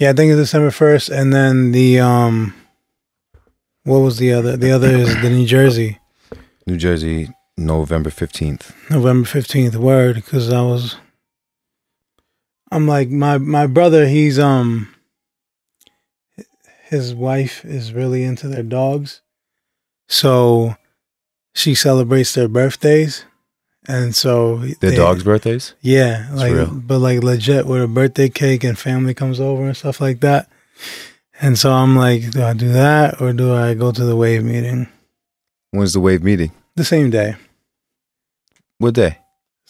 Yeah, I think it's December first, and then the um, what was the other? The other is the New Jersey, New Jersey, November fifteenth. November fifteenth. Word, because I was. I'm like my my brother. He's um. His wife is really into their dogs, so she celebrates their birthdays, and so The dogs' birthdays. Yeah, like but like legit with a birthday cake and family comes over and stuff like that. And so I'm like, do I do that or do I go to the wave meeting When's the wave meeting? the same day? What day?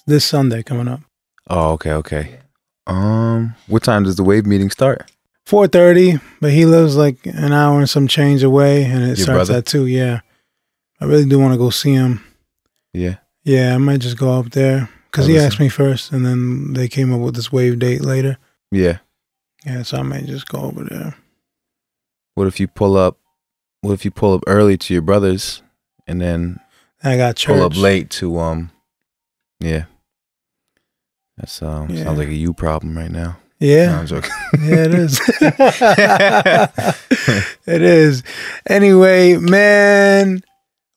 This Sunday coming up. Oh, okay, okay. Um, what time does the wave meeting start? Four thirty, but he lives like an hour and some change away and it Your starts brother? at two, yeah. I really do want to go see him. Yeah. Yeah, I might just go up there. Because he asked me first and then they came up with this wave date later. Yeah. Yeah, so I might just go over there. What if you pull up? What if you pull up early to your brothers, and then I got church. pull up late to um? Yeah. That's um Yeah. sounds like a you problem right now. Yeah. No. Yeah, it is. it is. Anyway, man,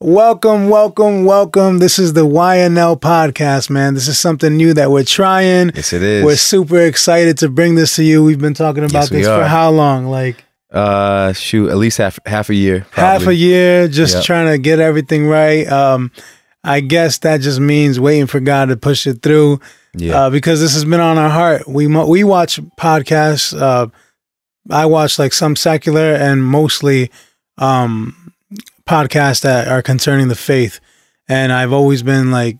welcome, welcome, welcome. This is the YNL podcast, man. This is something new that we're trying. yes, it is. We're super excited to bring this to you. We've been talking about Yes, this for how long? Like uh, shoot, at least half half a year. half a year, just Yep. trying to get everything right. Um, I guess that just means waiting for God to push it through. Yeah. uh, because this has been on our heart. We mo- we watch podcasts. Uh, I watch like some secular and mostly um, podcasts that are concerning the faith, and I've always been like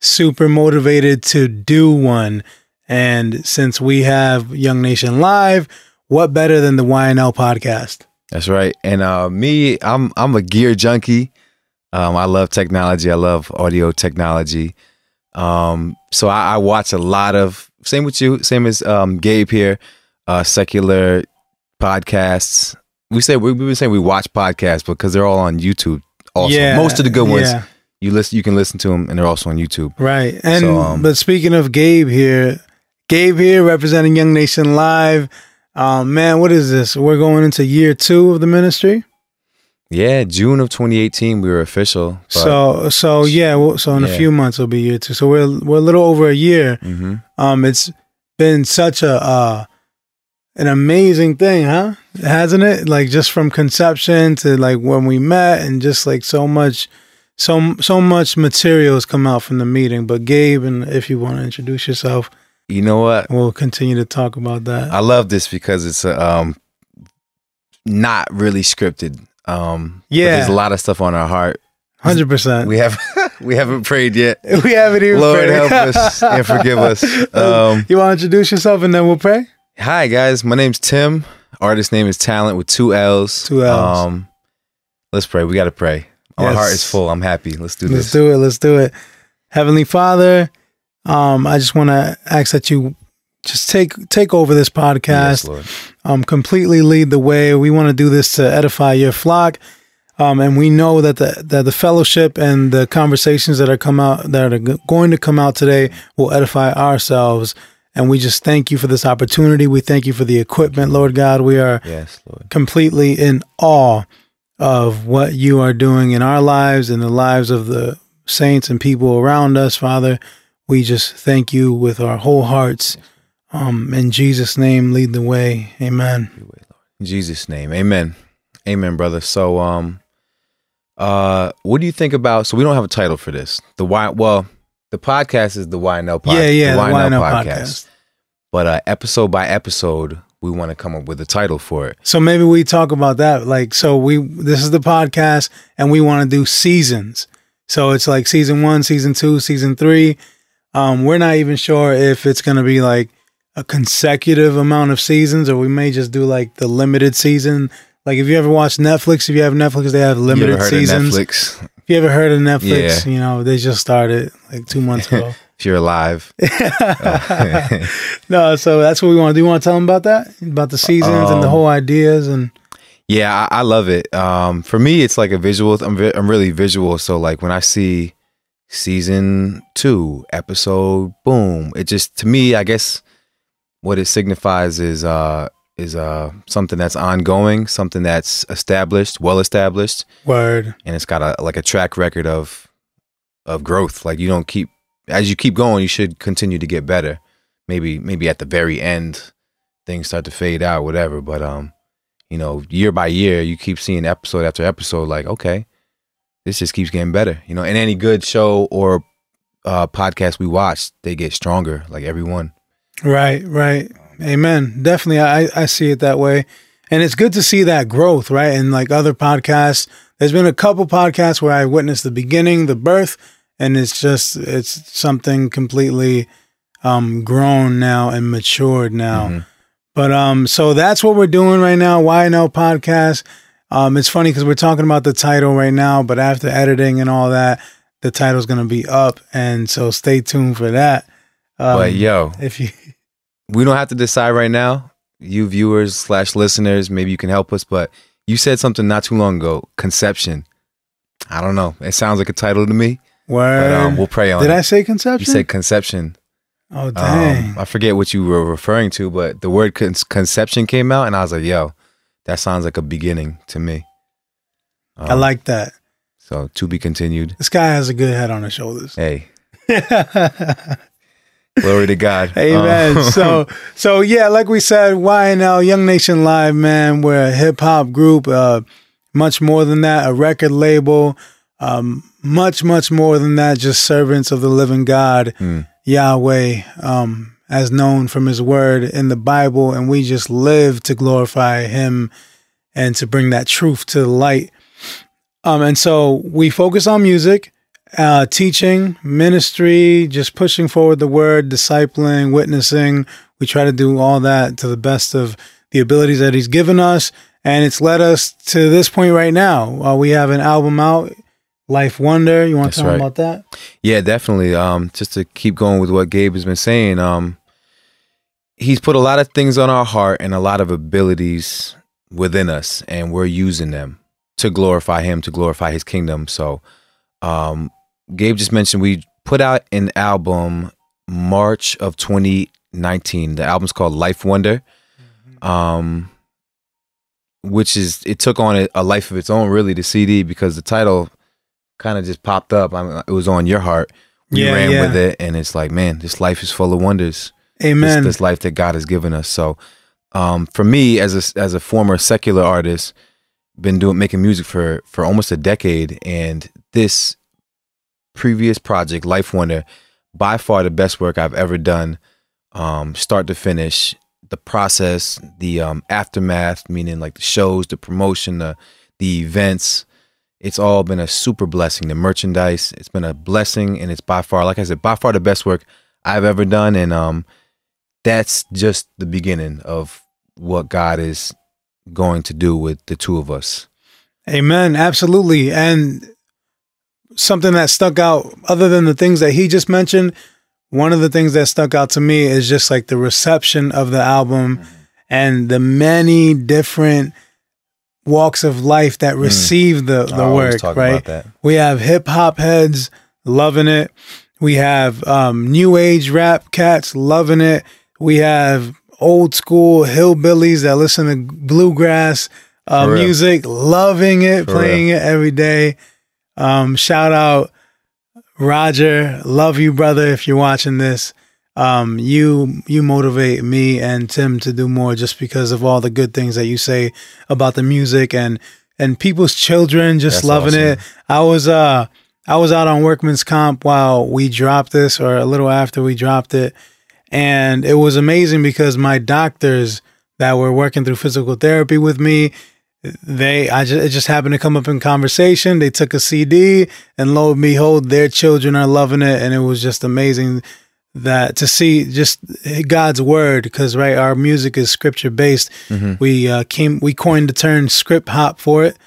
super motivated to do one. And since we have Young Nation Live, what better than the YNL podcast? That's right. And uh, me, I'm I'm a gear junkie. Um, I love technology. I love audio technology. Um, so I, I watch a lot of same with you, same as um, Gabe here. Uh, secular podcasts. We say we, we've been saying we watch podcasts because they're all on YouTube. Also, most of the good ones yeah. you listen, you can listen to them, and they're also on YouTube. Right. And So, um, but speaking of Gabe here, Gabe here representing Young Nation Live. Um, man, what is this? We're going into year two of the ministry. Yeah, June of 2018, we were official. so so yeah, well, so in a few months it'll be year two. So we're we're a little over a year. Mhm. Um, it's been such a uh, an amazing thing, huh? Hasn't it? Like just from conception to like when we met, and just like so much, so so much material has come out from the meeting. But Gabe, and if you want to introduce yourself, you know what? we'll continue to talk about that. I love this because it's uh, um not really scripted. Um, Yeah. there's a lot of stuff on our heart. Hundred percent. We have we haven't prayed yet. We haven't even. Lord prayed. help us and forgive us. Um, you want to introduce yourself and then we'll pray. Hi guys, my name's Tim. Artist name is Tallent with two L's. Two Ls. Um, let's pray. We got to pray. My Yes. heart is full. I'm happy. Let's do this. Let's this. do it. Let's do it. Heavenly Father, um, I just want to ask that you just take take over this podcast. Yes, Lord. um, completely lead the way. We want to do this to edify your flock. Um, and we know that the that the fellowship and the conversations that are come out that are go- going to come out today will edify ourselves. And we just thank you for this opportunity. We thank you for the equipment, Lord God. We are Yes, Lord. completely in awe of what you are doing in our lives and the lives of the saints and people around us, Father. We just thank you with our whole hearts. Um, in Jesus' name, lead the way. Amen. In Jesus' name. Amen. Amen, brother. So um uh what do you think about so we don't have a title for this. The why well, the podcast is the YNL podcast. yeah, yeah, the YNL YNL podcast. But uh episode by episode, we want to come up with a title for it. So maybe we talk about that. Like, so we this is the podcast, and we want to do seasons. So it's like season one, season two, season three. Um, we're not even sure if it's gonna be like a consecutive amount of seasons, or we may just do like the limited season. Like if you ever watch Netflix, if you have Netflix, they have limited seasons. of Netflix? You ever heard of Netflix, Yeah. you know they just started like two months ago. If you're alive. no, so that's what we want to do. You want to tell them about that, about the seasons and the Um, whole ideas and. Yeah, I, I love it. Um, for me, it's like a visual. I'm vi- I'm really visual. So like when I see season two episode, boom, it just to me, I guess what it signifies is uh is uh something that's ongoing, something that's established, well established, Word. and it's got a like a track record of of growth. Like you don't keep as you keep going, you should continue to get better. Maybe maybe at the very end things start to fade out, whatever. But um, you know, year by year, you keep seeing episode after episode. Like okay, this just keeps getting better. You know, and any good show or uh, podcast we watch, they get stronger. Like everyone. Right, right. Amen. Definitely, I, I see it that way. And it's good to see that growth, right? And like other podcasts, there's been a couple podcasts where I witnessed the beginning, the birth, and it's just, it's something completely um, grown now and matured now. Mhm. But um, so that's what we're doing right now. YNL podcast? Um, it's funny because we're talking about the title right now, but after editing and all that, the title's gonna be up, and so stay tuned for that. Um, but yo, if you we don't have to decide right now. You viewers slash listeners, maybe you can help us. But you said something not too long ago. Conception. I don't know. It sounds like a title to me. word, But um, we'll pray on did it. I say conception? you said conception. oh dang, Um, I forget what you were referring to, but the word con- conception came out, and I was like, "Yo, that sounds like a beginning to me." I Um, like that. So to be continued. This guy has a good head on his shoulders. Hey, glory to God. Amen. Um, so, so yeah, like we said, YNL Young Nation Live, man, we're a hip hop group. Uh, much more than that, a record label. Um, much, much more than that, just servants of the living God, Hmm. Yahweh, um, as known from His Word in the Bible, and we just live to glorify Him and to bring that truth to the light. Um, and so we focus on music uh, teaching, ministry, just pushing forward the word, discipling, witnessing. We try to do all that to the best of the abilities that He's given us. And it's led us to this point right now. Uh, we have an album out, Life Wonder. You want to tell right. about that? Yeah, definitely. Um, just to keep going with what Gabe has been saying, um, he's put a lot of things on our heart and a lot of abilities within us, and we're using them to glorify Him, to glorify His kingdom. So, um, Gabe just mentioned we put out an album March of 2019. The album's called Life Wonder. Um, which is it took on a, a life of its own, really. The CD because the title kind of just popped up. I mean, it was on your heart. We Yeah, ran yeah. with it, and it's like, man, this life is full of wonders. This, Amen. this life that God has given us. So, um, for me, as a as a former secular artist, been doing making music for for almost a decade, and this previous project, Life Wonder, by far the best work I've ever done, um, start to finish. The process, the um, aftermath, meaning like the shows, the promotion, the the events, it's all been a super blessing. The merchandise, it's been a blessing, and it's by far, like I said, by far the best work I've ever done. And um, that's just the beginning of what God is going to do with the two of us. Amen. Absolutely. And something that stuck out, other than the things that he just mentioned, one of the things that stuck out to me is just like the reception of the album and the many different walks of life that receive the, the I work, right? about that. We have hip hop heads loving it. We have um, new age rap cats loving it. We have old school hillbillies that listen to bluegrass uh, music, loving it, For playing it every day. Um, shout out Roger, love you, brother. If you're watching this, um, you you motivate me and Tim to do more just because of all the good things that you say about the music and and people's children just That's loving awesome. it. I was uh I was out on workman's comp while we dropped this or a little after we dropped it. And it was amazing because my doctors that were working through physical therapy with me, they I just it just happened to come up in conversation. They took a CD and lo and behold, their children are loving it. And it was just amazing that to see just God's word, because right, our music is scripture based. We uh, came we coined the term script hop for it.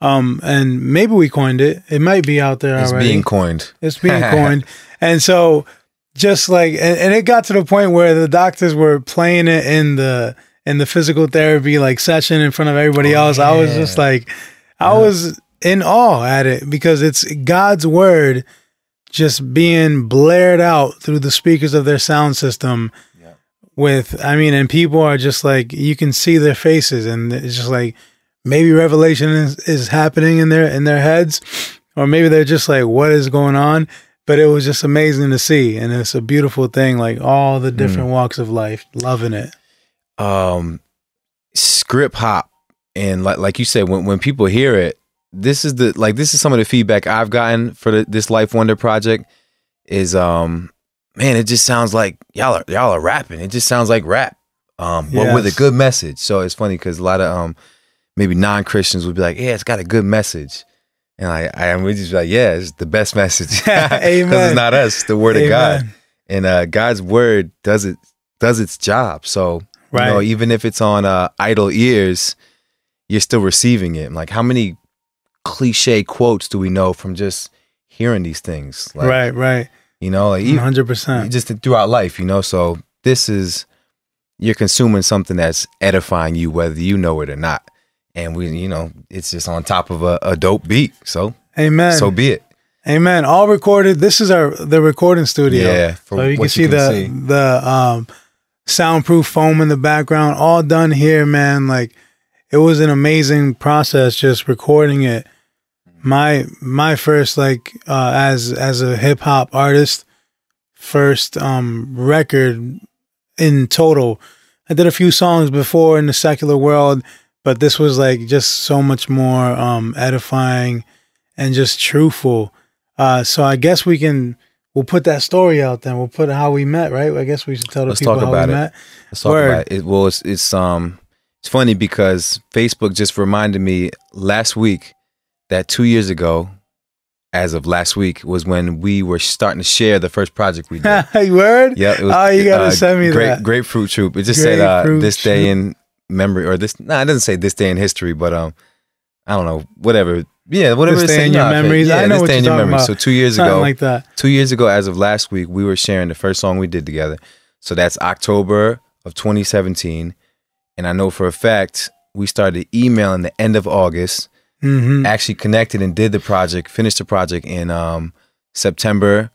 Um, and maybe we coined it. It might be out there It's already. being coined. It's being coined. And so just like and, and it got to the point where the doctors were playing it in the in the physical therapy like session in front of everybody oh, else. I was just like I was in awe at it because it's God's word just being blared out through the speakers of their sound system with I mean, and people are just like you can see their faces, and it's just like maybe revelation is, is happening in their in their heads, or maybe they're just like, what is going on? But it was just amazing to see, and it's a beautiful thing. Like all the mm. different walks of life, loving it. Um script hop. And like like you said when when people hear it this is the like this is some of the feedback I've gotten for the, this Life Wonder project is um man it just sounds like y'all are y'all are rapping. It just sounds like rap. Um but with a good message. So it's funny cuz a lot of um maybe non-Christians would be like yeah it's got a good message. And I I we just be like yeah it's the best message. Amen. it's not us it's the word of God. And uh God's word does it does its job. So Right. you know, even if it's on uh, idle ears, you're still receiving it. Like, how many cliche quotes do we know from just hearing these things? Like, right, right, You know, like, hundred percent. just throughout life, you know? So, this is, you're consuming something that's edifying you, whether you know it or not. And we, you know, it's just on top of a, a dope beat. So, Amen. so be it. Amen. All recorded. This is our the recording studio. Yeah. So you can see the the um, soundproof foam in the background, all done here, man. Like it was an amazing process just recording it. My my first like uh, as as a hip hop artist, first um record in total. I did a few songs before in the secular world, but this was like just so much more um edifying and just truthful. Uh, so I guess we can we'll put that story out then. We'll put how we met, right? I guess we should tell the Let's people talk how we it. met. Let's talk Word. about it. Well, it's, it's um, it's funny because Facebook just reminded me last week that two years ago, as of last week, was when we were starting to share the first project we did. word. yeah, it was. Oh, you gotta send me grape, that. Grapefruit Troop. It just said uh, this day Troop. in memory, or this. Nah, it doesn't say this day in history, but um, I don't know, whatever. Yeah, whatever. This say, in your memories. Yeah, I know what you're talking memories. about. So two years Something ago, like that. two years ago, as of last week, we were sharing the first song we did together. So that's October of 2017. And I know for a fact we started emailing the end of August, hmm actually connected and did the project, finished the project in um, September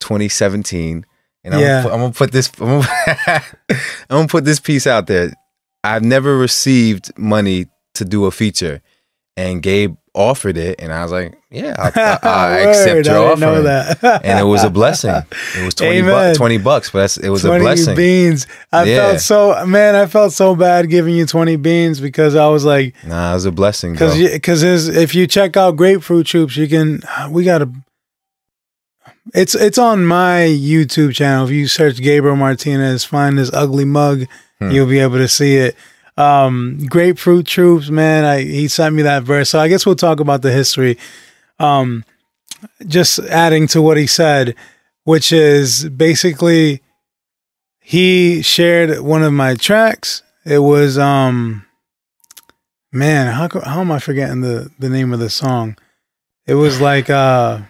2017. And I'm, gonna, put- I'm gonna put this I'm gonna, I'm gonna put this piece out there. I've never received money to do a feature. And Gabe offered it, and I was like, "Yeah, I, I, I accept your I offer." know that. and it was a blessing. It was 20, bu- 20 bucks, but that's, it was a 20 blessing. beans. I Yeah. felt so man. I felt so bad giving you twenty beans because I was like, Nah, it was a blessing. Because because if you check out Grapefruit Troops, you can. We gotta. It's it's on my YouTube channel. If you search Gabriel Martinez, find this ugly mug, Hmm. you'll be able to see it. Um, Grapefruit Troops, man. I he sent me that verse, so I guess we'll talk about the history. Um, just adding to what he said, which is basically he shared one of my tracks. It was um man, how how am I forgetting the the name of the song? It was like uh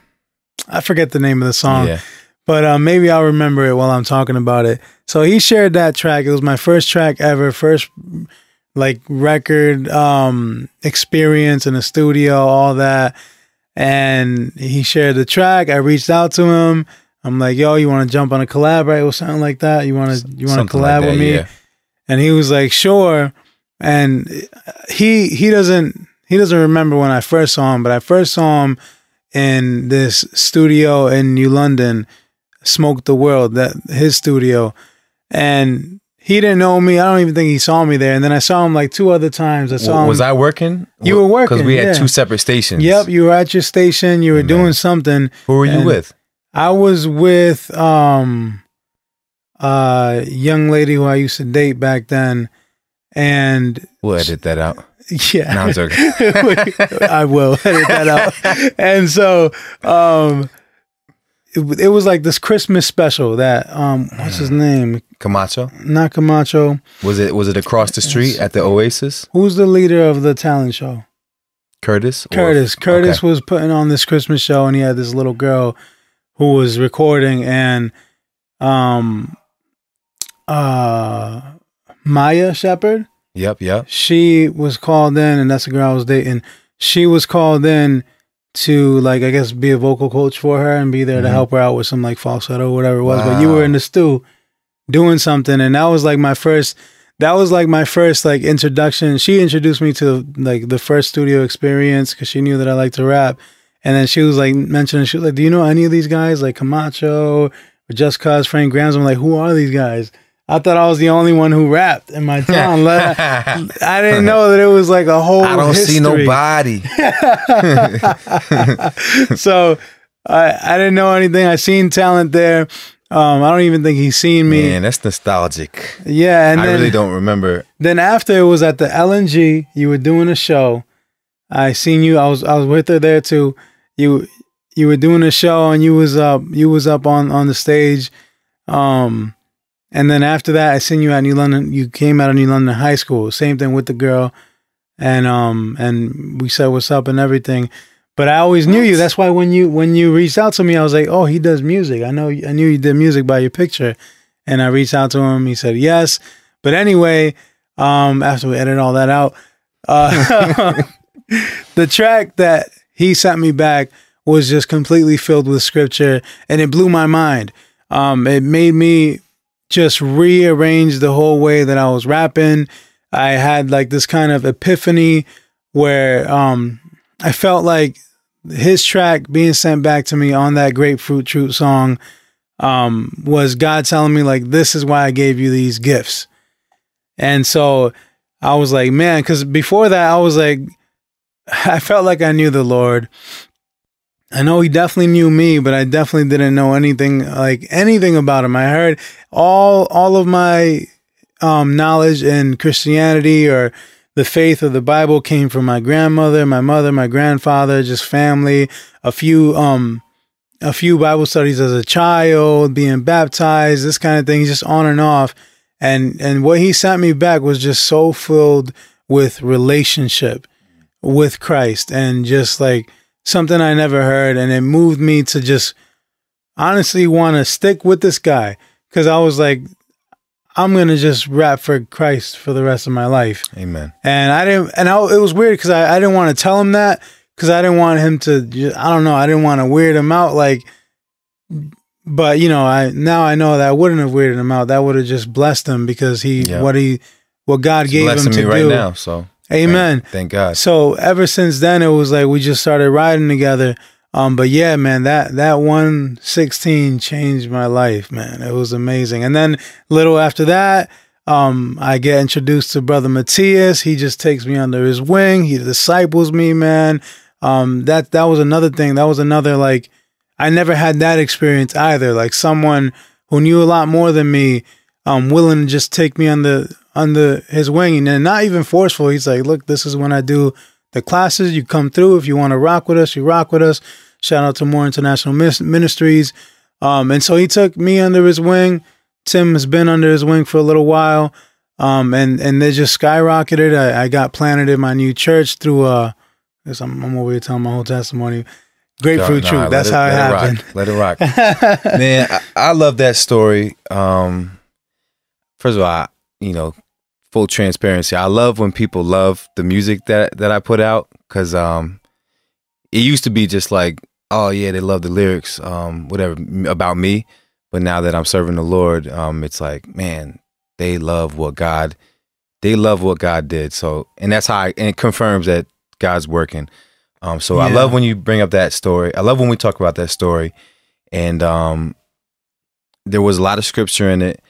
I forget the name of the song, yeah. But uh, maybe I'll remember it while I'm talking about it. So he shared that track. It was my first track ever, first like record um experience in the studio, all that. And he shared the track. I reached out to him. I'm like, "Yo, you want to jump on a collab, right, or something like that? You want to you want to collab like with me?" yeah. and he was like sure and he he doesn't he doesn't remember when i first saw him but i first saw him in this studio in new london smoke the world that his studio and he didn't know me i don't even think he saw me there and then i saw him like two other times i saw W- him Was I working? You were working, because we had yeah. two separate stations. yep you were at your station you were doing something Who were you with? i was with um a young lady who i used to date back then and We'll edit that out. Yeah. No, I'm joking. I will edit that out. And so um it, it was like this Christmas special that um what's his name? Camacho. Not Camacho. Was it? Was it across the street at the Oasis? Who's the leader of the talent show? Curtis. Or- Curtis. Curtis okay. was putting on this Christmas show and he had this little girl who was recording and um uh Maya Shepherd. Yep. Yep. she was called in, and that's the girl I was dating. She was called in to like I guess be a vocal coach for her and be there to Mhm. help her out with some like falsetto or whatever it was. But you were in the stew doing something, and that was like my first. That was like my first like introduction. She introduced me to like the first studio experience because she knew that I liked to rap, and then she was like mentioning she was like, "Do you know any of these guys like Camacho or Just Cause Frank Grams?" I'm like, "Who are these guys?" I thought I was the only one who rapped in my town. Like, I didn't know that it was like a whole. I don't see nobody. so I I didn't know anything. I seen talent there. Um, I don't even think he's seen me. Man, that's nostalgic. Yeah, and I then, really don't remember. then after it was at the LNG. You were doing a show. I seen you. I was I was with her there too. You you were doing a show and you was up you was up on on the stage. Um, and then after that, I seen you at New London. You came out of New London High School. Same thing with the girl, and um and we said what's up and everything. But I always knew you. That's why when you when you reached out to me, I was like, oh, he does music. I know. I knew you did music by your picture, and I reached out to him. He said yes. But anyway, um, after we edit all that out, uh, the track that he sent me back was just completely filled with scripture, and it blew my mind. Um, it made me just rearranged the whole way that I was rapping. I had like this kind of epiphany where um, I felt like his track being sent back to me on that grapefruit troop song um, was God telling me like this is why I gave you these gifts. And so I was like, man, because before that I was like, I felt like I knew the Lord. I know he definitely knew me, but I definitely didn't know anything like anything about him. I heard all all of my um, knowledge in Christianity or the faith of the Bible came from my grandmother, my mother, my grandfather, just family. A few um a few Bible studies as a child, being baptized, this kind of thing, just on and off. And and what he sent me back was just so filled with relationship with Christ and just like something I never heard. And it moved me to just honestly want to stick with this guy because I was like, I'm gonna just rap for Christ for the rest of my life. Amen. And I didn't, and I, it was weird because I, I didn't want to tell him that because I didn't want him to. I don't know. I didn't want to weird him out. Like, but you know, I now I know that I wouldn't have weirded him out. That would have just blessed him because he Yeah. what he what God gave him to me right now. So Amen. Thank, thank God. So ever since then, it was like we just started riding together. Um, but yeah, man, that that one sixteen changed my life, man. It was amazing. And then little after that, um, I get introduced to brother Matthias. He just takes me under his wing. He disciples me, man. Um, that that was another thing. That was another like I never had that experience either. Like someone who knew a lot more than me, um, willing to just take me under under his wing, and not even forceful. He's like, "Look, this is when I do the classes. You come through. If you want to rock with us, you rock with us." Shout out to More International Ministries. Um, and so he took me under his wing. Tim has been under his wing for a little while. Um, and, and they just skyrocketed. I, I got planted in my new church through, uh, I guess I'm, I'm over here telling my whole testimony. Grapefruit Troop. let That's it- how it happened. rock. Let it rock. Man, I, I love that story. Um, first of all, I, you know, full transparency. I love when people love the music that that I put out because um, it used to be just like, oh yeah, they love the lyrics, um, whatever about me. But now that I'm serving the Lord, um, it's like, man, they love what God, they love what God did. So, and that's how I, and it confirms that God's working. Um, so I love when you bring up that story. I love when we talk about that story, and um, there was a lot of scripture in it,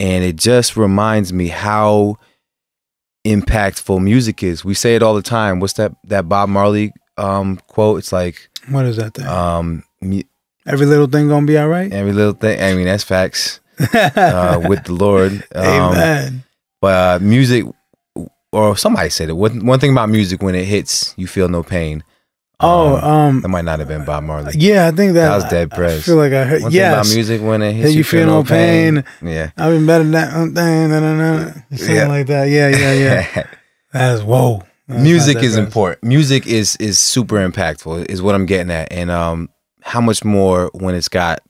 and it just reminds me how impactful music is. We say it all the time. What's that that Bob Marley um, quote? It's like What is that thing? um, Every little thing gonna be all right? every little thing. I mean, that's facts uh, with the Lord. Um, Amen. But uh, music, or somebody said it. One, one thing about music, when it hits, you feel no pain. Oh, Um, that might not have been Bob Marley. yeah, I think that, That was Dead Prez. I feel like I heard. One thing about music, when it hits, you feel no pain. Yeah. I've been better than that. Something Yeah. like that. Yeah, yeah, yeah. That's whoa. That's music is important. Music is is super impactful. Is what I'm getting at, and um, how much more when it's got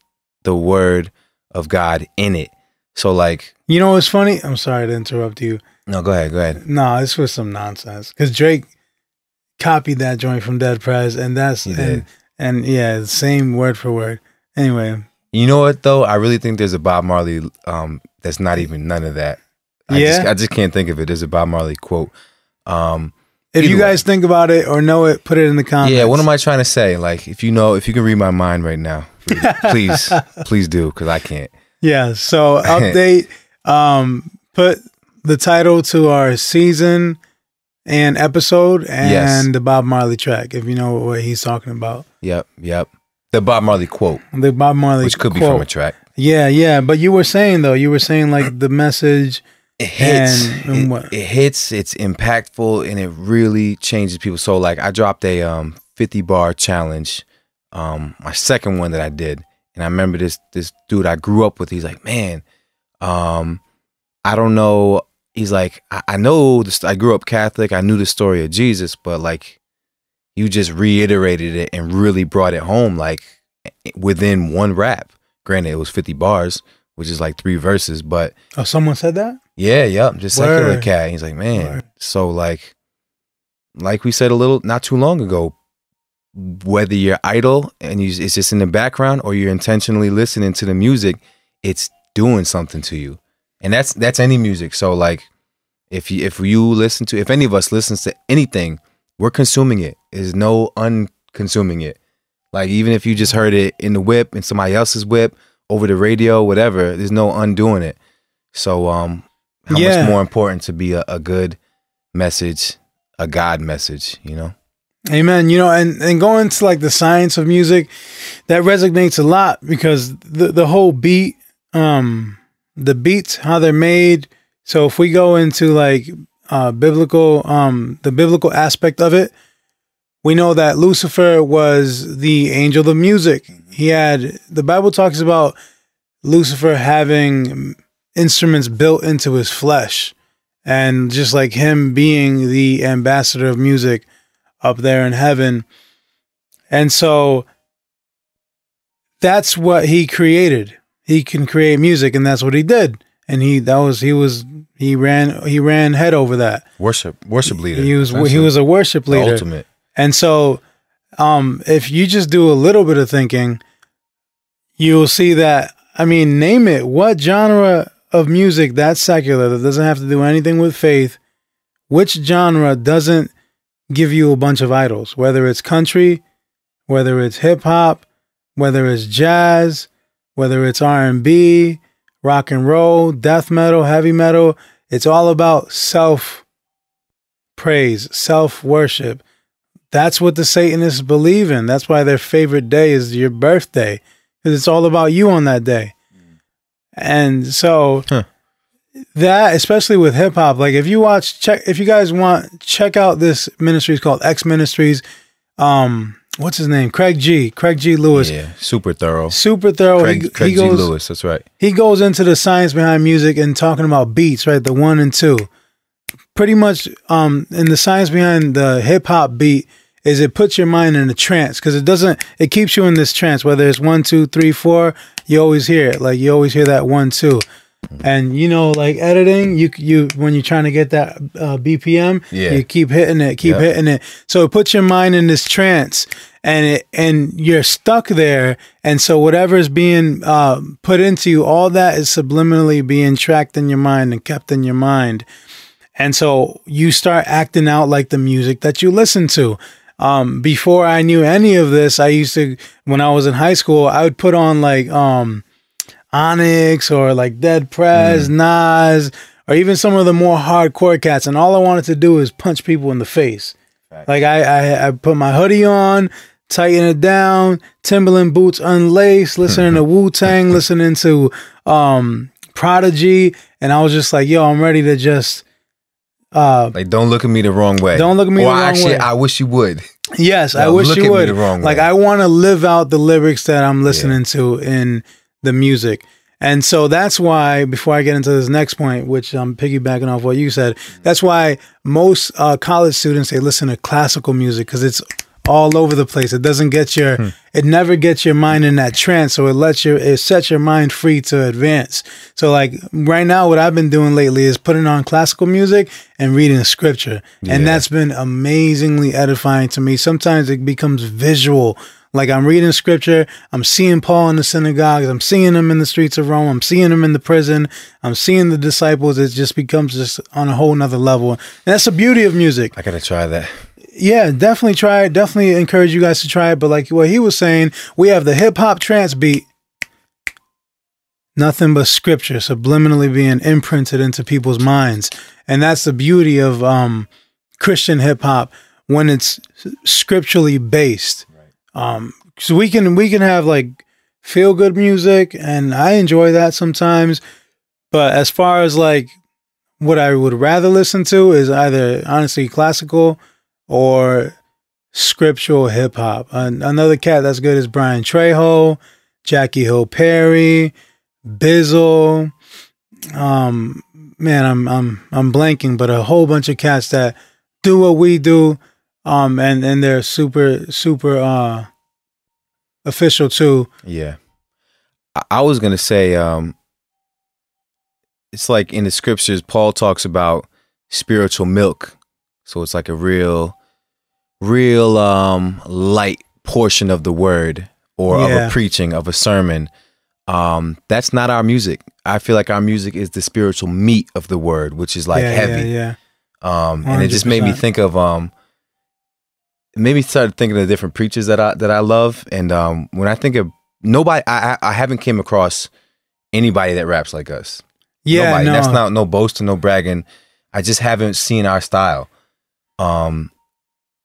the word of God in it. So like, You know what's funny? I'm sorry to interrupt you. no, go ahead, go ahead. No, this was some nonsense because Drake copied that joint from Dead Prez, and that's and, and yeah, same word for word. Anyway, You know what though? I really think there's a Bob Marley um that's not even none of that. I Yeah? just, I just can't think of it. There's a Bob Marley quote. Um, If you Either way. guys think about it or know it, put it in the comments. yeah, what am I trying to say? Like, if you know, if you can read my mind right now, please, please do, because I can't. Yeah. So update. um, put the title to our season and episode and Yes. the Bob Marley track if you know what he's talking about. Yep, yep. The Bob Marley quote, The Bob Marley, which could be from a track. Yeah, yeah. But you were saying though, you were saying like the message. It hits. And- and it, what? it hits. It's impactful, and it really changes people. So, like, I dropped a um 50 bar challenge, um, my second one that I did, and I remember this this dude I grew up with. He's like, man, um, I don't know. He's like, I, I know this. I grew up Catholic. I knew the story of Jesus, but like, you just reiterated it and really brought it home, like eh, within one rap. Granted, it was 50 bars, which is like three verses, but Oh, someone said that. yeah, yep. Just secular Word. cat. He's like, man. Word. So like, like we said a little not too long ago, whether you're idle and you, it's just in the background or you're intentionally listening to the music, it's doing something to you, and that's that's any music. So like, if you if you listen to if any of us listens to anything, we're consuming it. There's no unconsuming it. Like even if you just heard it in the whip in somebody else's whip over the radio, whatever, there's no undoing it. So um how Yeah. much more important to be a, a good message, a God message, you know? Amen. You know, and and going to like the science of music, that resonates a lot because the the whole beat, um, the beats, how they're made. So if we go into like uh biblical, um, the biblical aspect of it, we know that Lucifer was the angel of music. He had the Bible talks about Lucifer having instruments built into his flesh, and just like him being the ambassador of music up there in heaven. And so that's what he created. He can create music and that's what he did. And he that was he was he ran he ran head over that. Worship worship leader. He was he essentially. was a worship leader. ultimate. And so um if you just do a little bit of thinking, you'll see that I mean name it what genre of music that's secular that doesn't have to do anything with faith, which genre doesn't give you a bunch of idols, whether it's country, whether it's hip hop, whether it's jazz, whether it's R&B, rock and roll, death metal, heavy metal, it's all about self praise, self worship. That's what the Satanists believe in. That's why their favorite day is your birthday because it's all about you on that day. And so Huh. that, especially with hip hop, like if you watch, check if you guys want, check out this ministry. It's called Ex Ministries. Um, what's his name? Craig G. Craig G. Lewis. Yeah, super thorough. Super thorough. Craig, he, Craig he G. Lewis, that's right. he goes into the science behind music and talking about beats, right? The one and two. Pretty much, um, in the science behind the hip hop beat is it puts your mind in a trance because it doesn't. It keeps you in this trance. Whether it's one, two, three, four, you always hear it. Like you always hear that one, two. And you know, like editing, you you when you're trying to get that uh, BPM, Yeah. you keep hitting it, keep Yep. hitting it. So it puts your mind in this trance, and it and you're stuck there. And so whatever is being uh, put into you, all that is subliminally being tracked in your mind and kept in your mind. And so you start acting out like the music that you listen to. Um, before I knew any of this, I used to, when I was in high school, I would put on like um, Onyx or like Dead Prez, Nas, or even some of the more hardcore cats. And all I wanted to do is punch people in the face. Like I, I, I put my hoodie on, tighten it down, Timberland boots unlaced, listening to Wu Tang, listening to um, Prodigy, and I was just like, yo, I'm ready to just uh, Like, don't look at me the wrong way. Don't look at me or the wrong actually, way. I wish you would. Yes, I wish you would. like. I want to live out the lyrics that I'm listening to in the music. And so that's why before I get into this next point, which I'm piggybacking off what you said, that's why most uh, college students they listen to classical music because it's all over the place. It doesn't get your, Hmm. it never gets your mind in that trance. So it lets your, it sets your mind free to advance. So like right now, what I've been doing lately is putting on classical music and reading scripture. And that's been amazingly edifying to me. Sometimes it becomes visual. Like I'm reading scripture, I'm seeing Paul in the synagogues, I'm seeing him in the streets of Rome, I'm seeing him in the prison, I'm seeing the disciples. It just becomes just on a whole nother level. And that's the beauty of music. I gotta try that. Yeah, definitely try it. Definitely encourage you guys to try it. But like what he was saying, we have the hip hop trance beat. Nothing but scripture subliminally being imprinted into people's minds. And that's the beauty of um, Christian hip hop when it's scripturally based. Um, so we can we can have like feel good music, and I enjoy that sometimes. But as far as like what I would rather listen to is either honestly classical or scriptural hip hop. Another cat that's good is Bryann Trejo, Jackie Hill Perry, Bizzle. Um, man, I'm I'm I'm blanking, but a whole bunch of cats that do what we do, um, and and they're super super uh official too. Yeah. I, I was gonna say, um, it's like in the scriptures, Paul talks about spiritual milk. So it's like a real, real um light portion of the word or of a preaching of a sermon. Um, that's not our music. I feel like our music is the spiritual meat of the word, which is like yeah, heavy. Yeah, Um, and it just made me think of um, it made me start thinking of different preachers that I that I love. And um, when I think of nobody, I I I haven't came across anybody that raps like us. yeah. nobody. no, That's not no boasting, no bragging. I just haven't seen our style. Um,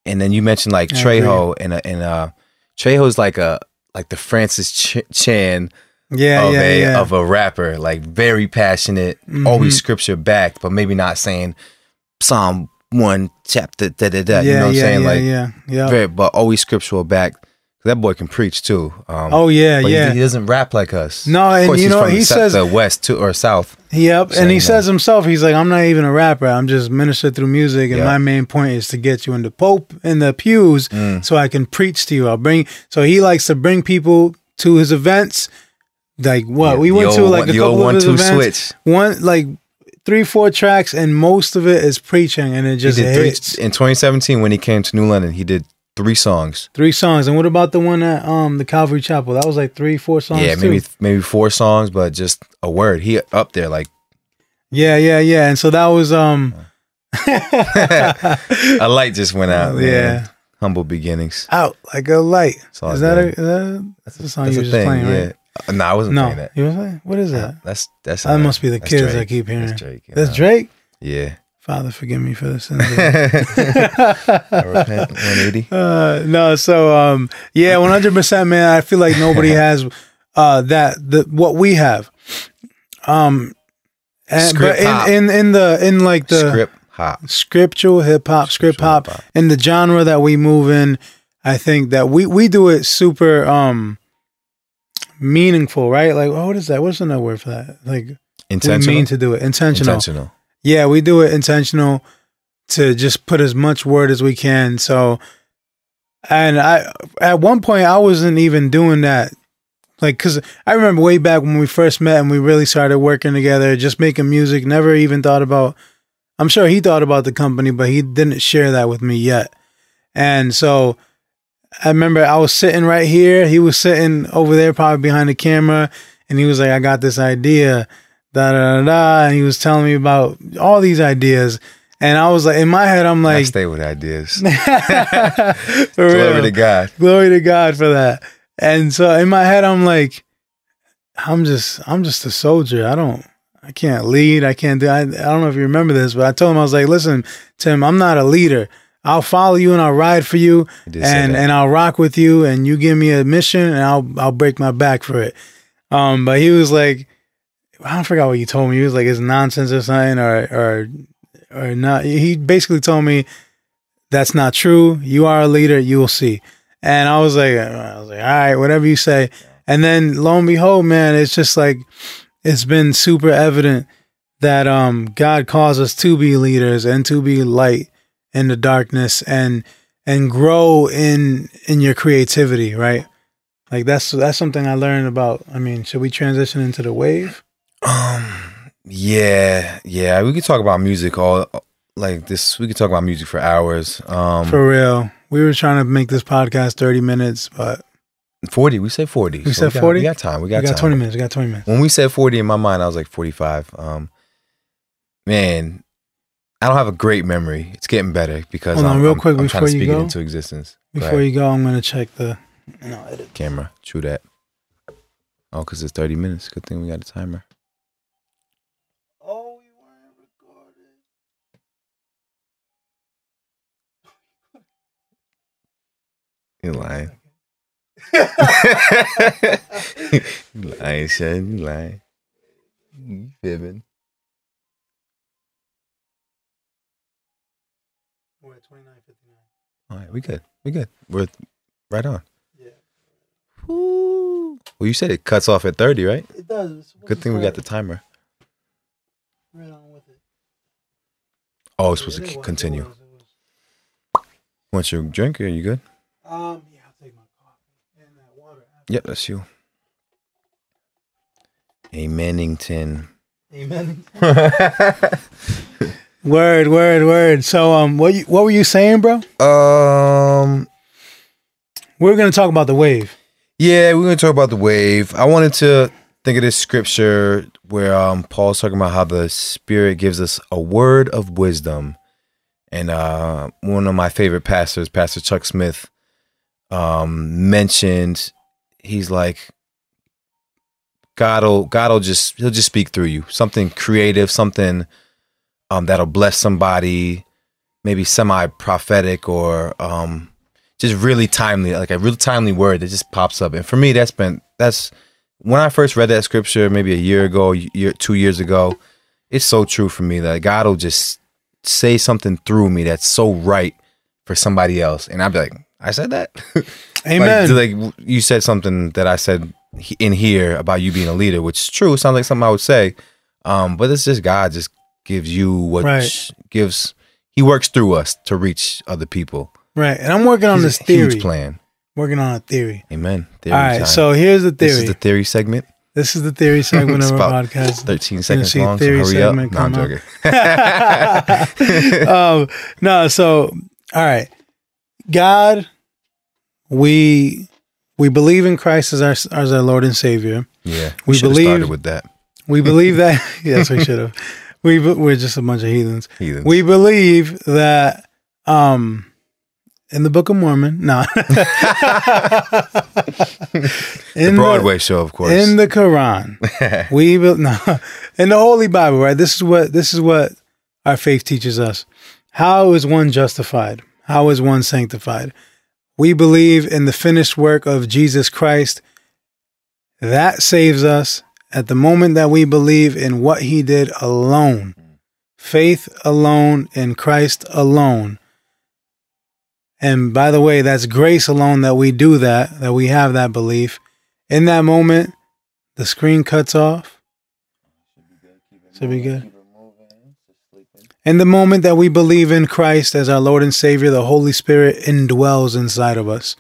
and then you mentioned like I agree. Trejo and uh, and uh, Trejo's like a like the Francis Ch- Chan yeah, of yeah, a yeah. of a rapper, like very passionate, Mhm. always scripture backed, but maybe not saying Psalm one chapter da da da. you know what I'm saying? yeah, like yeah, yeah. very, but always scriptural backed. That boy can preach too. Um, oh yeah, but he- yeah. he, doesn't rap like us. No, and you he's know, from he says- the west too or south. Yep, and he uh, says himself, he's like, I'm not even a rapper. I'm just minister through music, and Yeah. my main point is to get you in the pope in the pews, Mm. so I can preach to you. I'll bring. So he likes to bring people to his events. Like what Yeah, we went to, like a couple old of his events. switch. One like three, four tracks, and most of it is preaching, and it just hits. three in 2017 when he came to New London. He did three songs. Three songs, and what about the one at um the Calvary Chapel? That was like three, four songs. yeah, too. maybe maybe four songs, but just a word. He up there like Yeah, yeah, yeah. And so that was um a light just went out. man. Yeah. humble beginnings. out like a light. Is that, a, is that a, that's the song That's you were just thing. playing, yeah. right? Uh, No, I wasn't No, playing that. you was like, what is that? That's that's That uh, must be the that's kids Drake. I keep hearing. That's Drake. That's know. Drake. Yeah. Father, forgive me for this. I repent. 180. uh, no, so um, yeah, one hundred percent, man. I feel like nobody has uh that the what we have. Um, and but Script hop. in, in in the in like the Script hop. scriptural hip hop, script Scriptural hop, hip-hop. in the genre that we move in, I think that we we do it super um meaningful, right? Like, oh, what is that? What's another word for that? Like, we mean to do it intentional. Intentional. Yeah, we do it intentional to just put as much word as we can. So, and I at one point I wasn't even doing that. Like, cause I remember way back when we first met and we really started working together, just making music. Never even thought about. I'm sure he thought about the company, but he didn't share that with me yet. And so, I remember I was sitting right here. He was sitting over there, probably behind the camera, and he was like, "I got this idea." Da da da. And he was telling me about all these ideas, and I was like, in my head, I'm I like, stay with ideas. Glory real. to God. Glory to God for that. And so in my head, I'm like, I'm just, I'm just a soldier. I don't, I can't lead. I can't do. I, I don't know if you remember this, but I told him I was like, listen, Tim, I'm not a leader. I'll follow you and I'll ride for you, You did say and and I'll rock with you, and you give me a mission, and I'll I'll break my back for it. Um, but he was like, I don't forget what you told me. He was like, it's nonsense or something, or or or not. He basically told me that's not true. You are a leader. You will see. And I was like, I was like, all right, whatever you say. And then lo and behold, man, it's just like it's been super evident that um God calls us to be leaders and to be light in the darkness. And and grow in in your creativity, right? Like that's that's something I learned about. I mean, should we transition into the wave? Um, yeah, yeah. We could talk about music all like this. We could talk about music for hours. Um, For real. We were trying to make this podcast 30 minutes, but forty. We said forty. We said 40? We got time. We got, we got, time. 20 minutes. We got 20 minutes. When we said forty in my mind, I was like forty-five. Um, man, I don't have a great memory. It's getting better because Hold on, I'm, real I'm- quick I'm before trying to you speak it go. into existence. Before you go, I'm going to check the edit. camera. True that. Oh, because it's 30 minutes. Good thing we got a timer. Oh, you weren't recording. You lying. you lying, son. You lying. You fibbing. We're at 29.59. All right, we good. We good. We're right on. Yeah. Woo. Well, you said it cuts off at 30, right? It does. Good thing we got the timer. right on with it. Oh, it's supposed Yeah, to it continue. it was, it was. Want your drink? Are you good? Um, yeah, I'll take my coffee and that water. Yep, that's you. A Mannington. Amen. Word, word, word. So, um, what you, what were you saying, bro? um, We are gonna talk about the wave. Yeah, we're gonna talk about the wave. I wanted to think of this scripture where um Paul's talking about how the Spirit gives us a word of wisdom. And uh one of my favorite pastors, Pastor Chuck Smith, um, mentioned he's like God'll God'll just he'll just speak through you. Something creative, something um that'll bless somebody, maybe semi prophetic or um just really timely, like a really timely word that just pops up. And for me, that's been that's when I first read that scripture, maybe a year ago, year two years ago. It's so true for me that God will just say something through me that's so right for somebody else, and I'd be like, I said that. Amen. Like, like you said something that I said in here about you being a leader, which is true. It sounds like something I would say, um, but it's just God just gives you what Right. gives. He works through us to reach other people. right, and I'm working on He's this theory. Huge plan. Working on a theory. Amen. Theory All right, time. so here's the this theory. is the theory segment. This is the theory segment of our podcast. 13 seconds long. So hurry up. No, segment I'm joking. um, no, so all right, God, we we believe in Christ as our as our Lord and Savior. yeah, We should've believe- started with that. We believe that. yes, we should have. We we're just a bunch of heathens. Heathens. We believe that um in the Book of Mormon, no, the in Broadway show, of course. in the Quran, we be- no, in the Holy Bible, right? This is what this is what our faith teaches us. How is one justified? How is one sanctified? We believe in the finished work of Jesus Christ. That saves us at the moment that we believe in what he did alone. Faith alone in Christ alone. And by the way, that's grace alone that we do that, that we have that belief. In that moment, the screen cuts off. Should be good. In the moment that we believe in Christ as our Lord and Savior, the Holy Spirit indwells inside of us.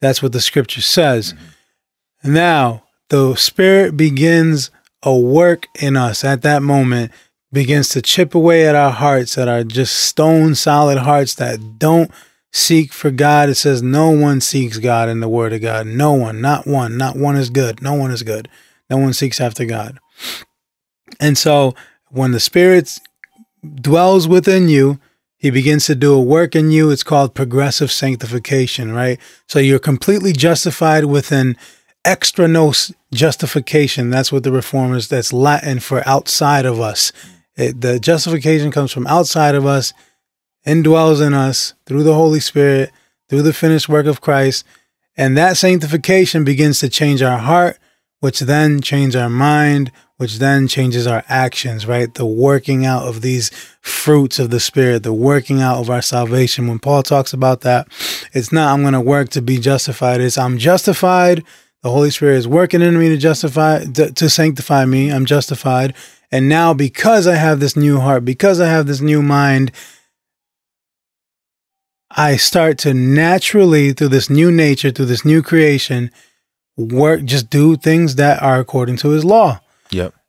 That's what the scripture says. Mm-hmm. Now, the Spirit begins a work in us at that moment, begins to chip away at our hearts that are just stone solid hearts that don't seek for God. It says no one seeks God in the Word of God. No one, not one, not one is good. No one is good. No one seeks after God. And so when the Spirit dwells within you, he begins to do a work in you. It's called progressive sanctification, right? So you're completely justified within extra nos justification. That's what the reformers, that's Latin for outside of us. It, the justification comes from outside of us, indwells in us through the Holy Spirit, through the finished work of Christ. And that sanctification begins to change our heart, which then change our mind, which then changes our actions, right? The working out of these fruits of the Spirit, the working out of our salvation. When Paul talks about that, it's not, I'm going to work to be justified. It's, I'm justified. The Holy Spirit is working in me to justify, to, to sanctify me. I'm justified. And now, because I have this new heart, because I have this new mind, I start to naturally, through this new nature, through this new creation, work, just do things that are according to his law.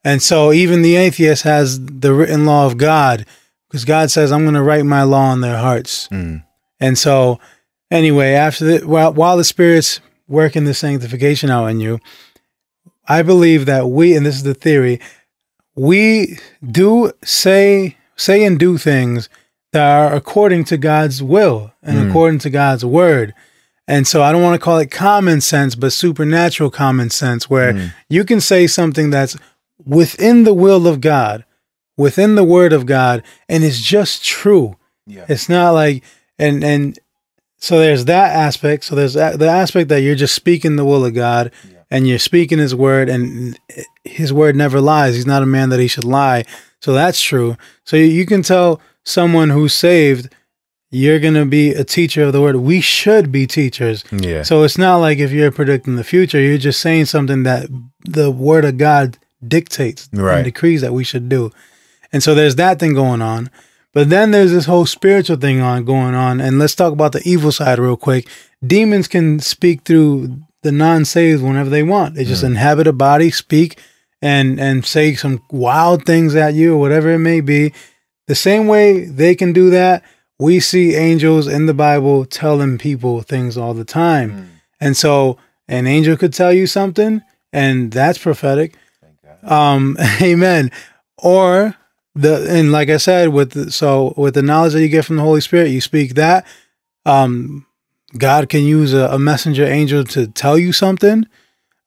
And so even the atheist has the written law of God because God says, I'm going to write my law on their hearts. Mm. And so, anyway, after the, while, while the Spirit's working the sanctification out in you, I believe that we, and this is the theory, we do say, say and do things that are according to God's will and Mm. according to God's word. And so I don't want to call it common sense, but supernatural common sense, where Mm. you can say something that's within the will of God, within the word of God, and it's just true. Yeah. It's not like, and, and so there's that aspect. So there's the aspect that you're just speaking the will of God Yeah. and you're speaking his word, and his word never lies. He's not a man that he should lie. So that's true. So you- you can tell someone who's saved, you're going to be a teacher of the word. We should be teachers. Yeah. So it's not like if you're predicting the future, you're just saying something that the word of God dictates Right. and decrees that we should do. And so there's that thing going on. But then there's this whole spiritual thing on going on. And let's talk about the evil side real quick. Demons can speak through the non-saved whenever they want. They just mm. inhabit a body, speak and and say some wild things at you or whatever it may be. The same way they can do that, we see angels in the Bible telling people things all the time. Mm. And so an angel could tell you something, and that's prophetic. Um, amen. Or the and like I said, with the, so with the knowledge that you get from the Holy Spirit, you speak that. Um, God can use a, a messenger angel to tell you something.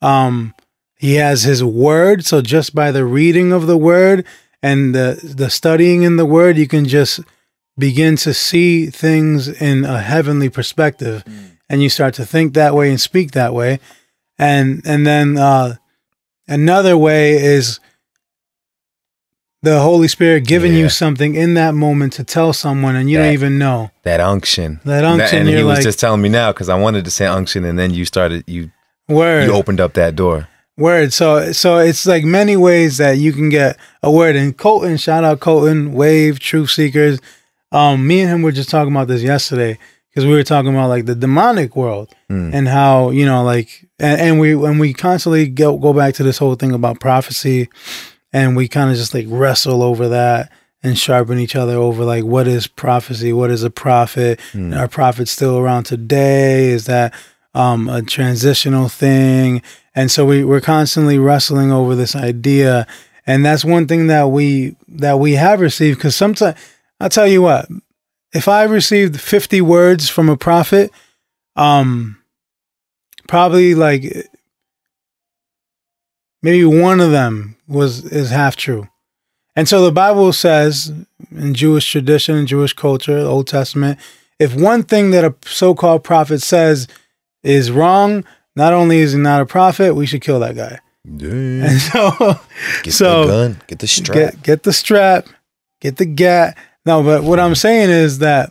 Um, he has His word, so just by the reading of the word and the the studying in the word, you can just begin to see things in a heavenly perspective, and you start to think that way and speak that way, and and then uh, another way is the Holy Spirit giving Yeah. you something in that moment to tell someone, and you That- don't even know that unction. that unction. and you're he was like, just telling me now because I wanted to say unction, and then you started you word, you opened up that door. word. So so it's like many ways that you can get a word. And Colton, shout out Colton, Wave, Truth Seekers. Um, me and him were just talking about this yesterday because we were talking about like the demonic world Mm. and how you know like and, and we and we constantly go go back to this whole thing about prophecy. And we kind of just like wrestle over that and sharpen each other over like what is prophecy? What is a prophet? Mm. are prophets still around today? Is that um, a transitional thing? And so we, we're constantly wrestling over this idea. And that's one thing that we that we have received. Because sometimes i'll tell you what. If i received 50 words from a prophet um probably like maybe one of them was is half true and so the bible says in jewish tradition and jewish culture old testament if one thing that a so-called prophet says is wrong not only is he not a prophet we should kill that guy and so Get So, the gun, get the strap. get get the strap, get the gat. No, but what I'm saying is that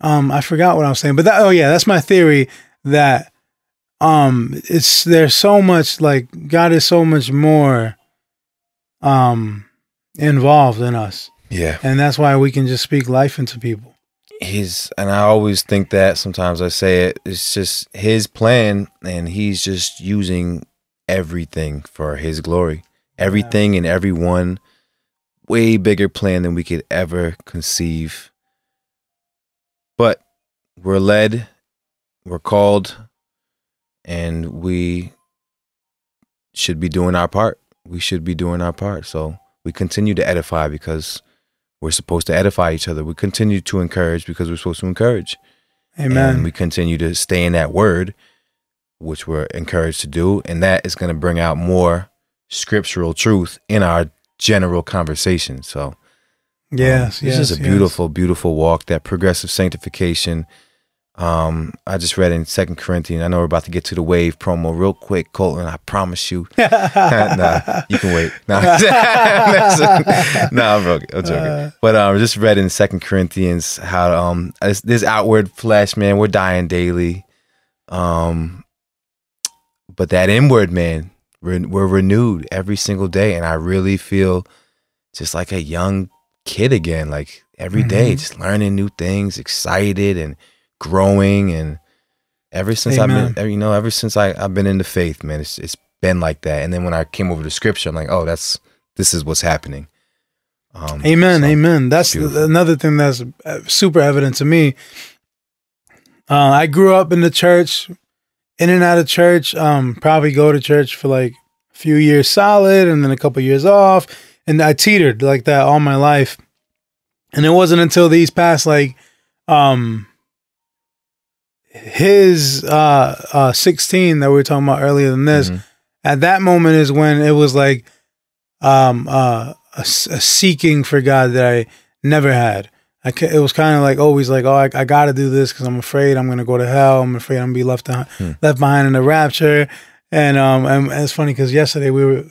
um I forgot what I was saying, but that oh yeah, that's my theory that um it's there's so much like God is so much more um involved in us. yeah, And that's why we can just speak life into people. he's and I always think that sometimes I say it. It's just his plan, and he's just using everything for his glory. Everything and everyone, way bigger plan than we could ever conceive. But we're led, we're called, and we should be doing our part. We should be doing our part. So we continue to edify because we're supposed to edify each other. We continue to encourage because we're supposed to encourage. And Amen. we continue to stay in that word, which we're encouraged to do. And that is going to bring out more scriptural truth in our general conversation. So, yes, um, yes. It's just a yes. beautiful, beautiful walk, that progressive sanctification. Um, I just read in Second Corinthians. I know we're about to get to the wave promo real quick, Colton. I promise you. nah, you can wait. Nah, nah I'm joking. I'm joking. Uh. but um, just read in Second Corinthians how um this, this outward flesh, man, we're dying daily. Um, but that inward man, we're, we're renewed every single day, and I really feel just like a young kid again. Like every day, Mhm. just learning new things, excited and growing and ever since Amen. I've been, you know, ever since I, I've been in the faith, man, it's, it's been like that. And then when I came over to scripture, I'm like, oh, that's, this is what's happening. Um, Amen. so- amen. That's beautiful. another thing that's uh, super evident to me. Uh, I grew up in the church, in and out of church. Um, probably go to church for like a few years solid, and then a couple years off, and I teetered like that all my life. And it wasn't until these past like, um, his uh, uh, sixteen that we were talking about earlier than this. Mhm. At that moment is when it was like, um, uh, a, a seeking for God that I never had. I ca- it was kind of like always like, oh, I, I got to do this because I'm afraid I'm gonna go to hell. I'm afraid I'm gonna be left behind, Hmm. left behind in the rapture. And um, and it's funny because yesterday we were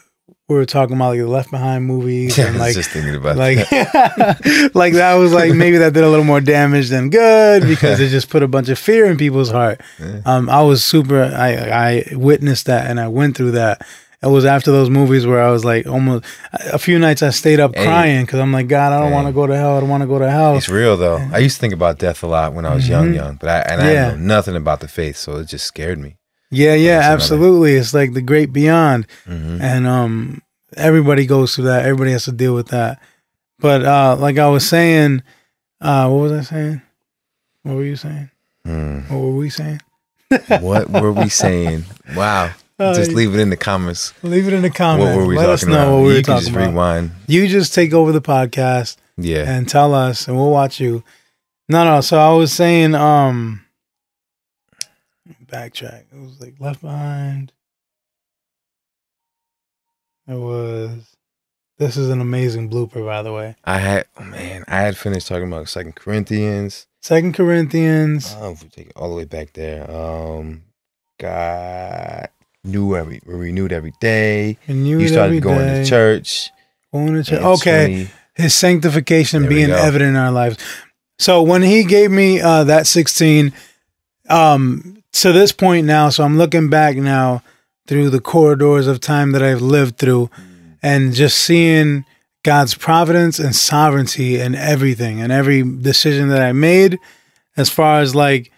we were talking about like the Left Behind movies Yeah, I and was like just thinking about like that. like that was like maybe that did a little more damage than good because it just put a bunch of fear in people's heart. Yeah. Um, I was super. I I witnessed that and I went through that. It was after those movies where I was like almost a few nights I stayed up Hey. crying because I'm like God, I don't Hey. want to go to hell. I don't want to go to hell. It's real though. I used to think about death a lot when I was young, Mhm. young, but I and I Yeah. know nothing about the faith, so it just scared me. Yeah, yeah, absolutely. It's like the great beyond. hmm and um everybody goes through that everybody has to deal with that but uh like i was saying uh what was i saying what were you saying what were we saying what were we saying? Wow. Uh, just leave it in the comments. leave it in the comments What were we let us talking know about? what we you talking just about rewind. you just take over the podcast Yeah. and tell us and we'll watch you no no so i was saying um backtrack it was like left behind it was this is an amazing blooper by the way I had oh, man, I had finished talking about Second Corinthians. second corinthians if we take it all the way back there. Um God knew every renewed every day. Renewed You started going day, to church. Going to church. Okay, 20 his sanctification There being evident in our lives. So when he gave me uh, that sixteen, um, to this point now, so I'm looking back now through the corridors of time that I've lived through, and just seeing God's providence and sovereignty in everything and every decision that I made, as far as like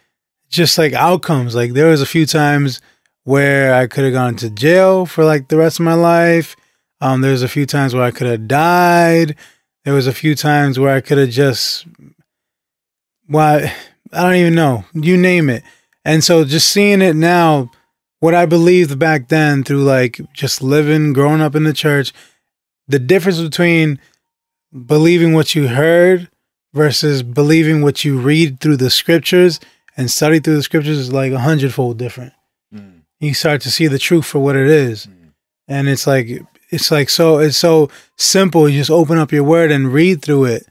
just like outcomes. Like there was a few times where I could have gone to jail for like the rest of my life. Um, there was a few times where I could have died. There was a few times where I could have just, why I don't even know. You name it. And so just seeing it now, what I believed back then through like just living, growing up in the church, the difference between believing what you heard versus believing what you read through the scriptures and study through the scriptures is like a hundredfold different. Hmm. You start to see the truth for what it is. Hmm. And it's like it's like so it's so simple. You just open up your word and read through it.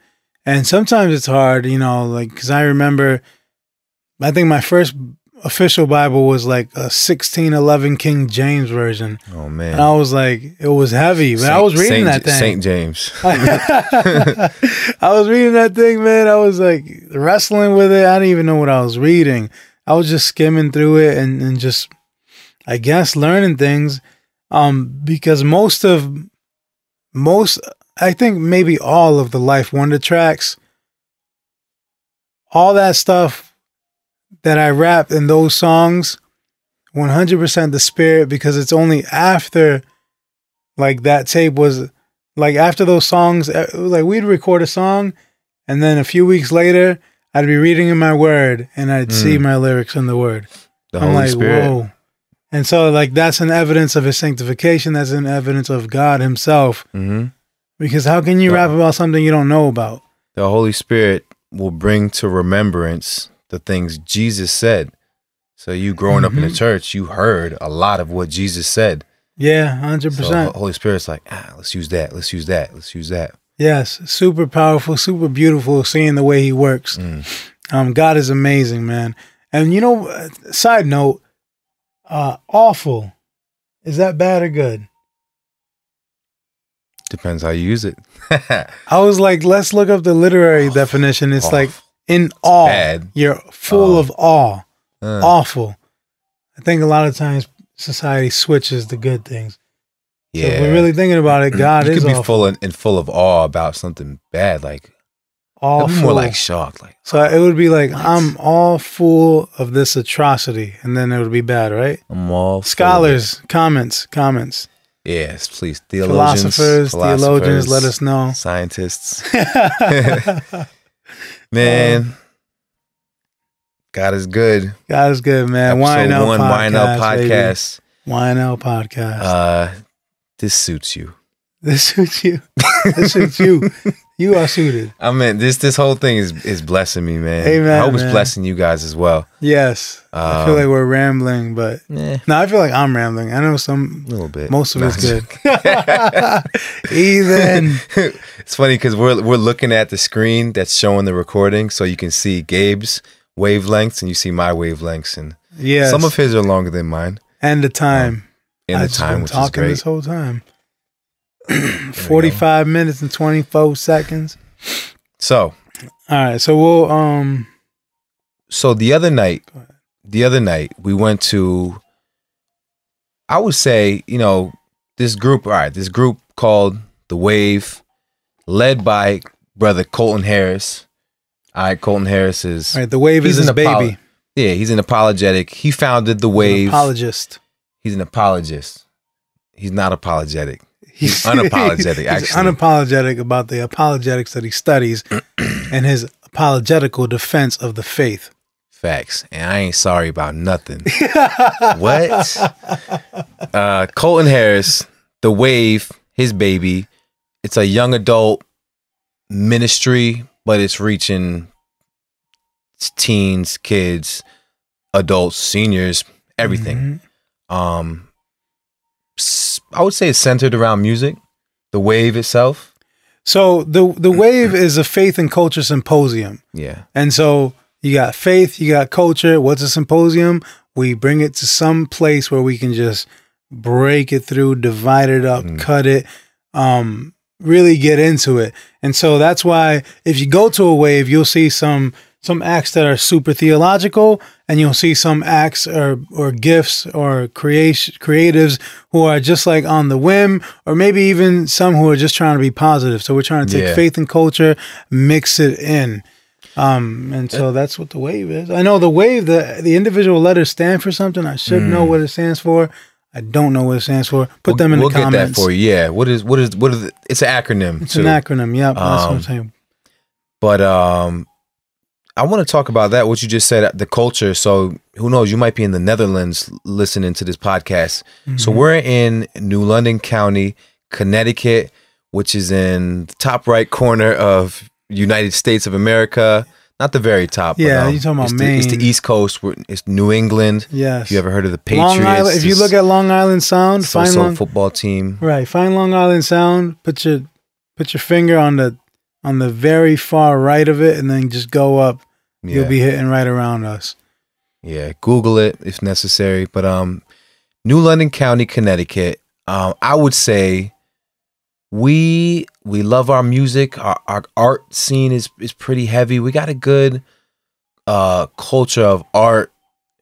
And sometimes it's hard, you know, like cuz I remember I think my first official Bible was like a 1611 King James version. Oh man. And I was like, it was heavy, but I was reading Saint- that thing. Saint James. I was reading that thing, man. I was like wrestling with it. I didn't even know what I was reading. I was just skimming through it and, and just, I guess, learning things. Um, because most of, most, I think maybe all of the Life Wonder tracks, all that stuff that I rapped in those songs, 100% the spirit because it's only after like that tape was like after those songs was like we'd record a song and then a few weeks later I'd be reading in my word and I'd see Mm. my lyrics in the word. The I'm Holy like, Spirit. whoa. And so like that's an evidence of his sanctification, that's an evidence of God himself. hmm Because how can you rap about something you don't know about? The Holy Spirit will bring to remembrance the things Jesus said. So you growing up in the Mhm. church, you heard a lot of what Jesus said. Yeah, hundred So percent. Holy Spirit's like, ah, let's use that. Let's use that. Let's use that. Yes, super powerful, super beautiful. Seeing the way he works. Mm. Um, God is amazing, man. And you know, side note, uh, awful. Is that bad or good? Depends how you use it. I was like, let's look up the literary definition. It's like in awe. bad. You're full Oh. of awe. Uh, Awful. I think a lot of times society switches the good things. So yeah. if we're really thinking about it, God you is could be awful. full and, and full of awe about something bad, like all It'd be full. more like shocked. Like so it would be like I'm all full of this atrocity, and then it would be bad, right? I'm all full. Scholars, comments, comments. Yes, please. Theologians, Philosophers, theologians, let us know. Scientists. Man, God is good. God is good, man. Episode YNL one, podcast, YNL baby. podcast. YNL podcast. Uh, this suits you. this suits you. This suits you. You are suited. I mean, this this whole thing is is blessing me, man. Amen, I hope it's blessing you guys as well. Yes. I feel Um, like we're rambling, but Eh, no, I feel like I'm rambling. I know some a little bit. most of No, it's good. Even it's funny because we're we're looking at the screen that's showing the recording, so you can see Gabe's wavelengths and you see my wavelengths, and yeah, some of his are longer than mine. and the time. In I the time, which is talking great. this whole time. Forty-five minutes and twenty-four seconds. So, All right, so we'll um. so the other night, the other night we went to. I would say, you know, this group. All right, this group called the Wave, led by brother Colton Harris. All right, Colton Harris is All right, the wave is his apolo- baby. yeah, he's an apologetic. He founded the He's an Wave. apologist. He's an apologist. He's not apologetic. He's unapologetic, he's actually. unapologetic about the apologetics that he studies and his apologetical defense of the faith. Facts. And I ain't sorry about nothing. what? Uh, Colton Harris, The Wave, his baby. It's a young adult ministry, but it's reaching teens, kids, adults, seniors, everything. Mhm. Um, I would say it's centered around music. The Wave itself. So the the wave is a faith and culture symposium. Yeah. And so you got faith, you got culture. What's a symposium? We bring it to some place where we can just break it through, divide it up, Mm. cut it, um, really get into it. And so that's why if you go to a wave, you'll see some some acts that are super theological, and you'll see some acts or or gifts or creation creatives who are just like on the whim, or maybe even some who are just trying to be positive. So we're trying to take Yeah. faith and culture, mix it in. Um, and so that's what the wave is. I know the wave, the the individual letters stand for something. I should know what it stands for. I don't know what it stands for. Put Mm. We'll- them in we'll the comments. get that for you. Yeah. What is what is what is it? it's an acronym It's too. an acronym. Yep, that's what I'm Um, saying. But um, I want to talk about that. What you just said, the culture. So who knows? You might be in the Netherlands listening to this podcast. So Mhm. we're in New London County, Connecticut, which is in the top right corner of United States of America. Not the very top. but, Yeah, um, you're talking about it's the, it's the East Coast. It's New England. yes. If you ever heard of the Patriots, Long Island. If you look at Long Island Sound, find so-so Long, football team. right. Find Long Island Sound. Put your put your finger on the on the very far right of it, and then just go up. Yeah. You'll be hitting right around us. Yeah, Google it if necessary. But um, New London County, Connecticut. Um, I would say we we love our music. Our, our art scene is is pretty heavy. We got a good uh culture of art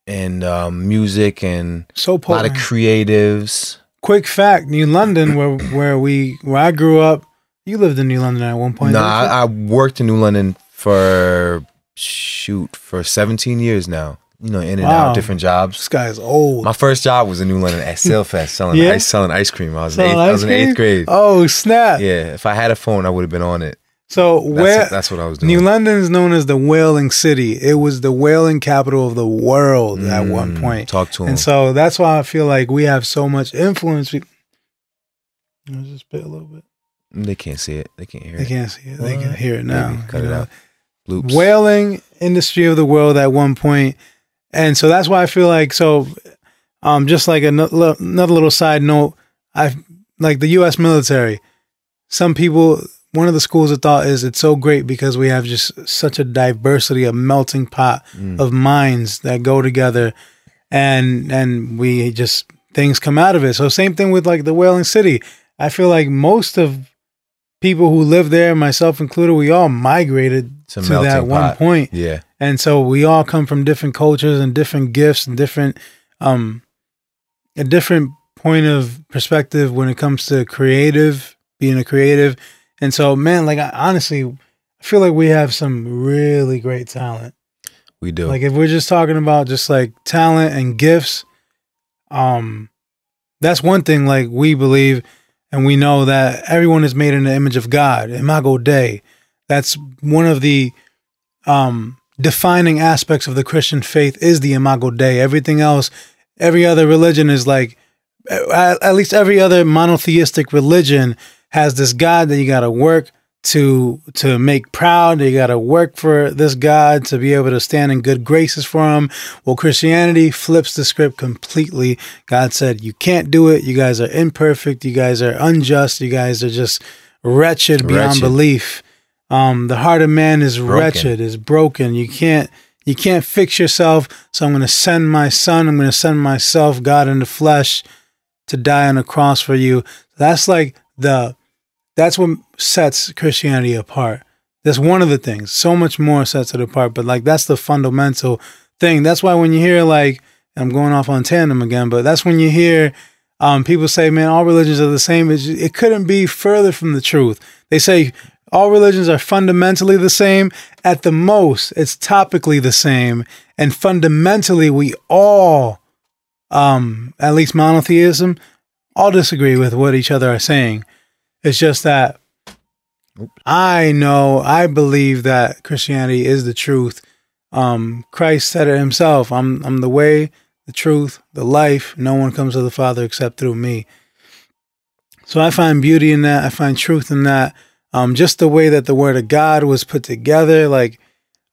and um, music and So a lot of creatives. Quick fact: New London, where where we where I grew up. You lived in New London at one point. No, didn't? I, I worked in New London for shoot for 17 years now. You know, in and Wow. out, different jobs. this guy's old. My first job was in New London at Sailfest selling Yeah? ice selling ice cream. I was Selling eighth, I was in eighth grade. oh snap! Yeah, if I had a phone, I would have been on it. So That's, where that's what I was doing. New London is known as the whaling city. It was the whaling capital of the world at one Mm, point. Talk to him. And so that's why I feel like we have so much influence. We, I'll just spit a little bit. They can't see it. They can't hear They it. They can't see it. They can What? hear it now. Maybe. Cut it know. out. Bloops. Whaling industry of the world at one point, and so that's why I feel like so. Um, just like another another little side note, I like the U.S. military. Some people, one of the schools of thought is it's so great because we have just such a diversity, a melting pot Mm. of minds that go together, and and we just things come out of it. So same thing with like the whaling city. I feel like most of people who live there, myself included, we all migrated to that one pot. point. Yeah. And so we all come from different cultures and different gifts and different um a different point of perspective when it comes to creative, being a creative. And so man, like I, honestly, I feel like we have some really great talent. We do. Like if we're just talking about just like talent and gifts, um, that's one thing. Like we believe and we know that everyone is made in the image of God, Imago Dei. That's one of the um, defining aspects of the Christian faith is the Imago Dei. Everything else, every other religion is like, at least every other monotheistic religion has this God that you got to work to to make proud. You got to work for this God to be able to stand in good graces for Him. Well, Christianity flips the script completely. God said, "You can't do it. You guys are imperfect. You guys are unjust. You guys are just wretched beyond wretched. belief. Um, the heart of man is broken. wretched, is broken. You can't." You can't fix yourself, so I'm going to send my son. I'm going to send myself, God in the flesh, to die on the cross for you. That's like the that's what sets Christianity apart. That's one of the things. So much more sets it apart, but like that's the fundamental thing. That's why when you hear like I'm going off on tandem again, but that's when you hear um, people say, "Man, all religions are the same." It couldn't be further from the truth. They say all religions are fundamentally the same. At the most, it's topically the same, and fundamentally, we all, um, at least monotheism, all disagree with what each other are saying. It's just that I know, I believe that Christianity is the truth. Um, Christ said it himself. I'm, I'm the way, the truth, the life. No one comes to the Father except through me. So I find beauty in that. I find truth in that. Um, just the way that the Word of God was put together, like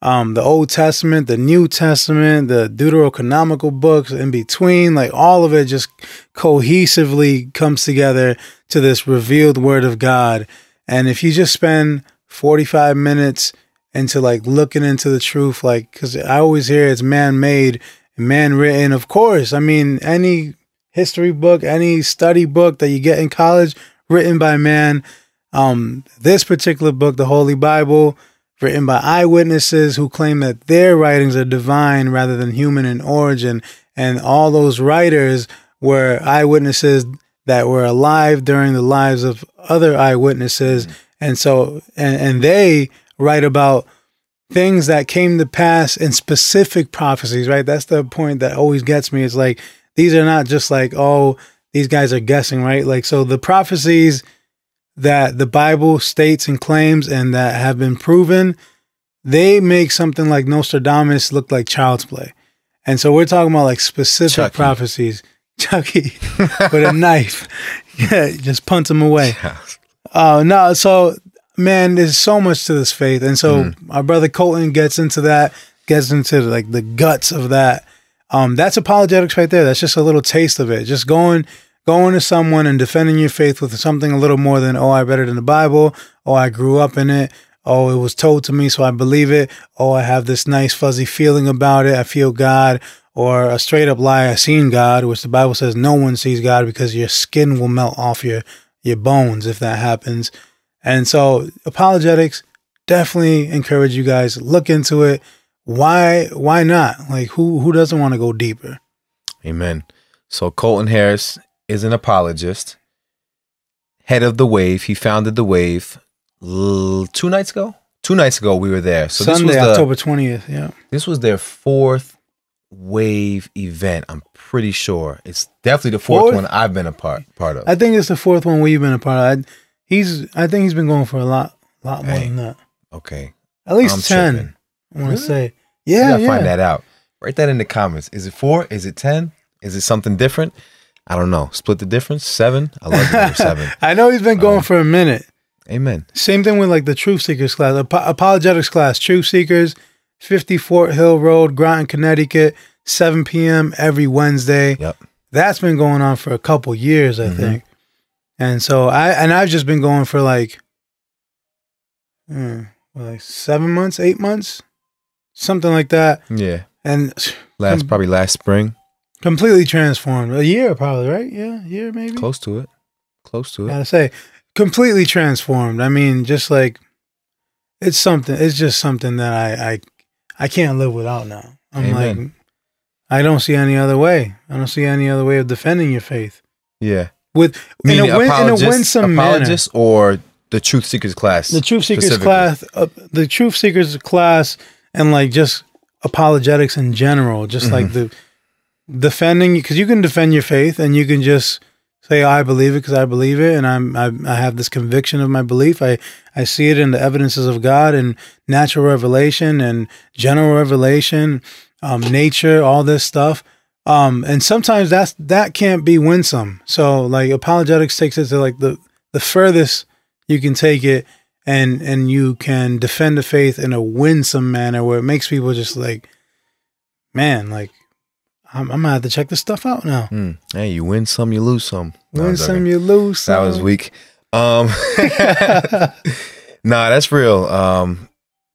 um, the Old Testament, the New Testament, the Deuterocanonical books in between, like all of it just cohesively comes together to this revealed word of God. And if you just spend 45 minutes into like looking into the truth, like, cause I always hear it's man made, man written. Of course, I mean, any history book, any study book that you get in college, written by man. Um, this particular book, the Holy Bible, written by eyewitnesses who claim that their writings are divine rather than human in origin. And all those writers were eyewitnesses that were alive during the lives of other eyewitnesses. Mm-hmm. And so, and, and they write about things that came to pass in specific prophecies, right? That's the point that always gets me. It's like, these are not just like, oh, these guys are guessing, right? Like, so the prophecies that the Bible states and claims and that have been proven, they make something like Nostradamus look like child's play. And so we're talking about like specific Chucky. prophecies. Chucky with a knife. Yeah, just punt him away. Uh, no, so man, there's so much to this faith. And so mm. our brother Colton gets into that, gets into like the guts of that. Um, that's apologetics right there. That's just a little taste of it. Just going going to someone and defending your faith with something a little more than, oh, I read it in the Bible, oh, I grew up in it, oh, it was told to me, so I believe it, oh, I have this nice fuzzy feeling about it, I feel God, or a straight up lie, I seen God, which the Bible says no one sees God because your skin will melt off your, your bones if that happens. And so apologetics definitely encourage you guys look into it. Why why not? Like who who doesn't want to go deeper? Amen. So Colton Harris is an apologist, head of the Wave. He founded the Wave l- two nights ago. Two nights ago, we were there. So Sunday, this was the, October twentieth. Yeah, this was their fourth Wave event. I'm pretty sure it's definitely the fourth, fourth? one I've been a part part of. I think it's the fourth one we've been a part of. I, he's, I think he's been going for a lot, lot more hey, than that. Okay, at least I'm ten. Tripping. I want to really? say, yeah, yeah. Find that out. Write that in the comments. Is it four? Is it ten? Is it something different? I don't know. Split the difference. Seven. I love the number seven. I know he's been going um, for a minute. Amen. Same thing with like the Truth Seekers class, ap- apologetics class, Truth Seekers, 50 Fort Hill Road, Groton, Connecticut, 7 p.m. every Wednesday. Yep. That's been going on for a couple years, I mm-hmm. think. And so I and I've just been going for like, mm, like seven months, eight months, something like that. Yeah. And last probably last spring. Completely transformed. A year, probably, right? Yeah, a year maybe. Close to it. Close to it. Gotta say, completely transformed. I mean, just like it's something. It's just something that I I I can't live without now. I'm Amen. like, I don't see any other way. I don't see any other way of defending your faith. Yeah. With in a, win, in a winsome apologist or the truth seekers class. the truth seekers class uh, the truth seekers class and like just apologetics in general just like Mm-hmm. the defending because you can defend your faith and you can just say i believe it because i believe it and i'm I, I have this conviction of my belief. I i see it in the evidences of god and natural revelation and general revelation um nature all this stuff. Um and sometimes that's that can't be winsome. So like apologetics takes it to like the the furthest you can take it and and you can defend the faith in a winsome manner where it makes people just like man like i'm, I'm gonna have to check this stuff out now Hmm. Hey, you win some, you lose some. No, win some you lose some That was weak. Um, nah, that's real. Um,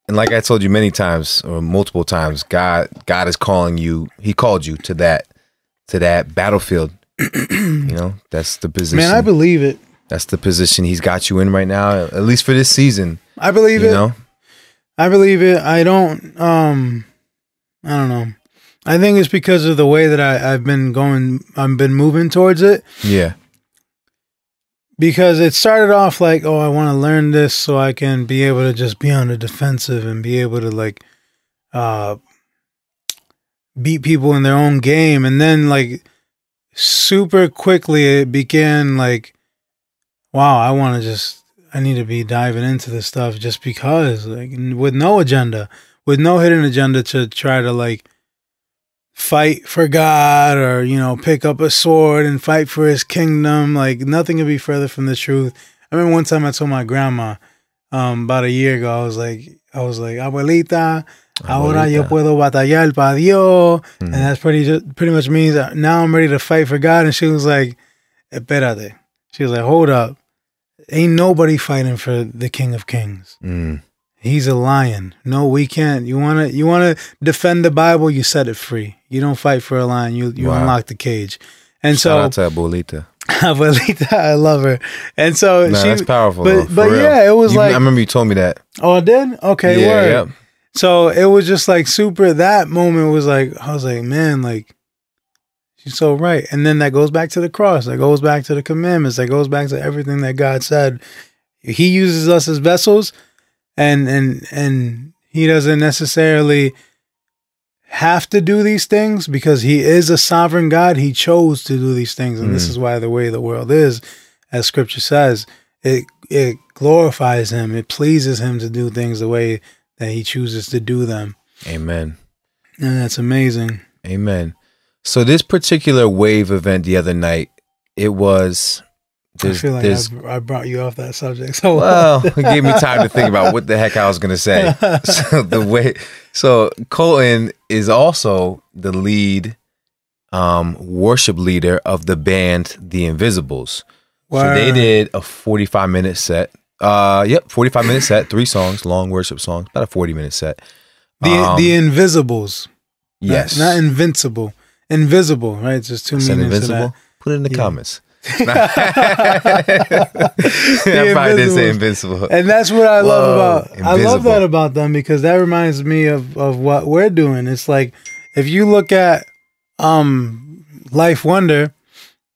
and like I told you many times or multiple times, God, God is calling you. He called you to that, to that battlefield. you know, that's the position. man i believe it that's the position He's got you in right now, at least for this season. i believe You it know, i believe it i don't um i don't know i think it's because of the way that I, i've been going i've been moving towards it. Yeah, because it started off like, oh, I want to learn this so I can be able to just be on the defensive and be able to like uh beat people in their own game. And then like super quickly it began like wow, I want to just I need to be diving into this stuff just because like with no agenda, with no hidden agenda to try to like fight for God or you know pick up a sword and fight for His kingdom. Like nothing could be further from the truth. I remember one time I told my grandma um, about a year ago. I was like, I was like, abuelita, ahora yo puedo batallar para Dios, Mhm. and that's pretty pretty much means that now I'm ready to fight for God. And she was like, espérate. She was like, hold up, ain't nobody fighting for the King of Kings. Mm. He's a lion. No, we can't. You wanna you wanna defend the Bible, you set it free. You don't fight for a lion, you you Wow. unlock the cage. And Shout so out to Abuelita. Abuelita, I love her. And so Nah, she that's powerful. but- though, but real. yeah, it was You- like- I remember you told me that. Oh, it did? Okay, yeah, word. yep. So it was just like super that moment was like I was like, man, like she's so right. And then that goes back to the cross, that goes back to the commandments, that goes back to everything that God said. He uses us as vessels and and and he doesn't necessarily have to do these things because he is a sovereign God. He chose to do these things. And this Mm. is why the way the world is, as scripture says, it it glorifies him. It pleases him to do things the way that he chooses to do them. Amen. And that's amazing. Amen. So this particular wave event the other night, it was. I feel like there's I, I brought you off that subject. So well, it gave me time to think about what the heck I was gonna say. So the way, so Colton is also the lead um, worship leader of the band The Invisibles. So they did a 45 minute set. Uh, yep, 45 minute set, three songs, long worship songs, about a 40 minute set. the Um, the Invisibles. Yes, not, invincible. Invisible, right? Just two meanings invincible. Put it in the Yeah. comments. I probably did say invincible. And that's what I love Whoa, about I love that about them because that reminds me of, of what we're doing. It's like if you look at um Life Wonder,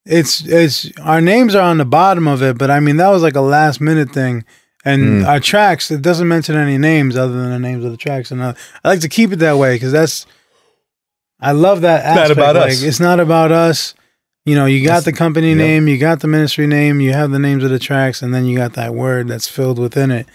it's it's our names are on the bottom of it, but I mean that was like a last minute thing. And Mm. our tracks, it doesn't mention any names other than the names of the tracks. And uh, I like to keep it that way because that's I love that not aspect. about like, us. It's not about us. You know, you got That's- the company yep. name, you got the ministry name, you have the names of the tracks, and then you got that word that's filled within it.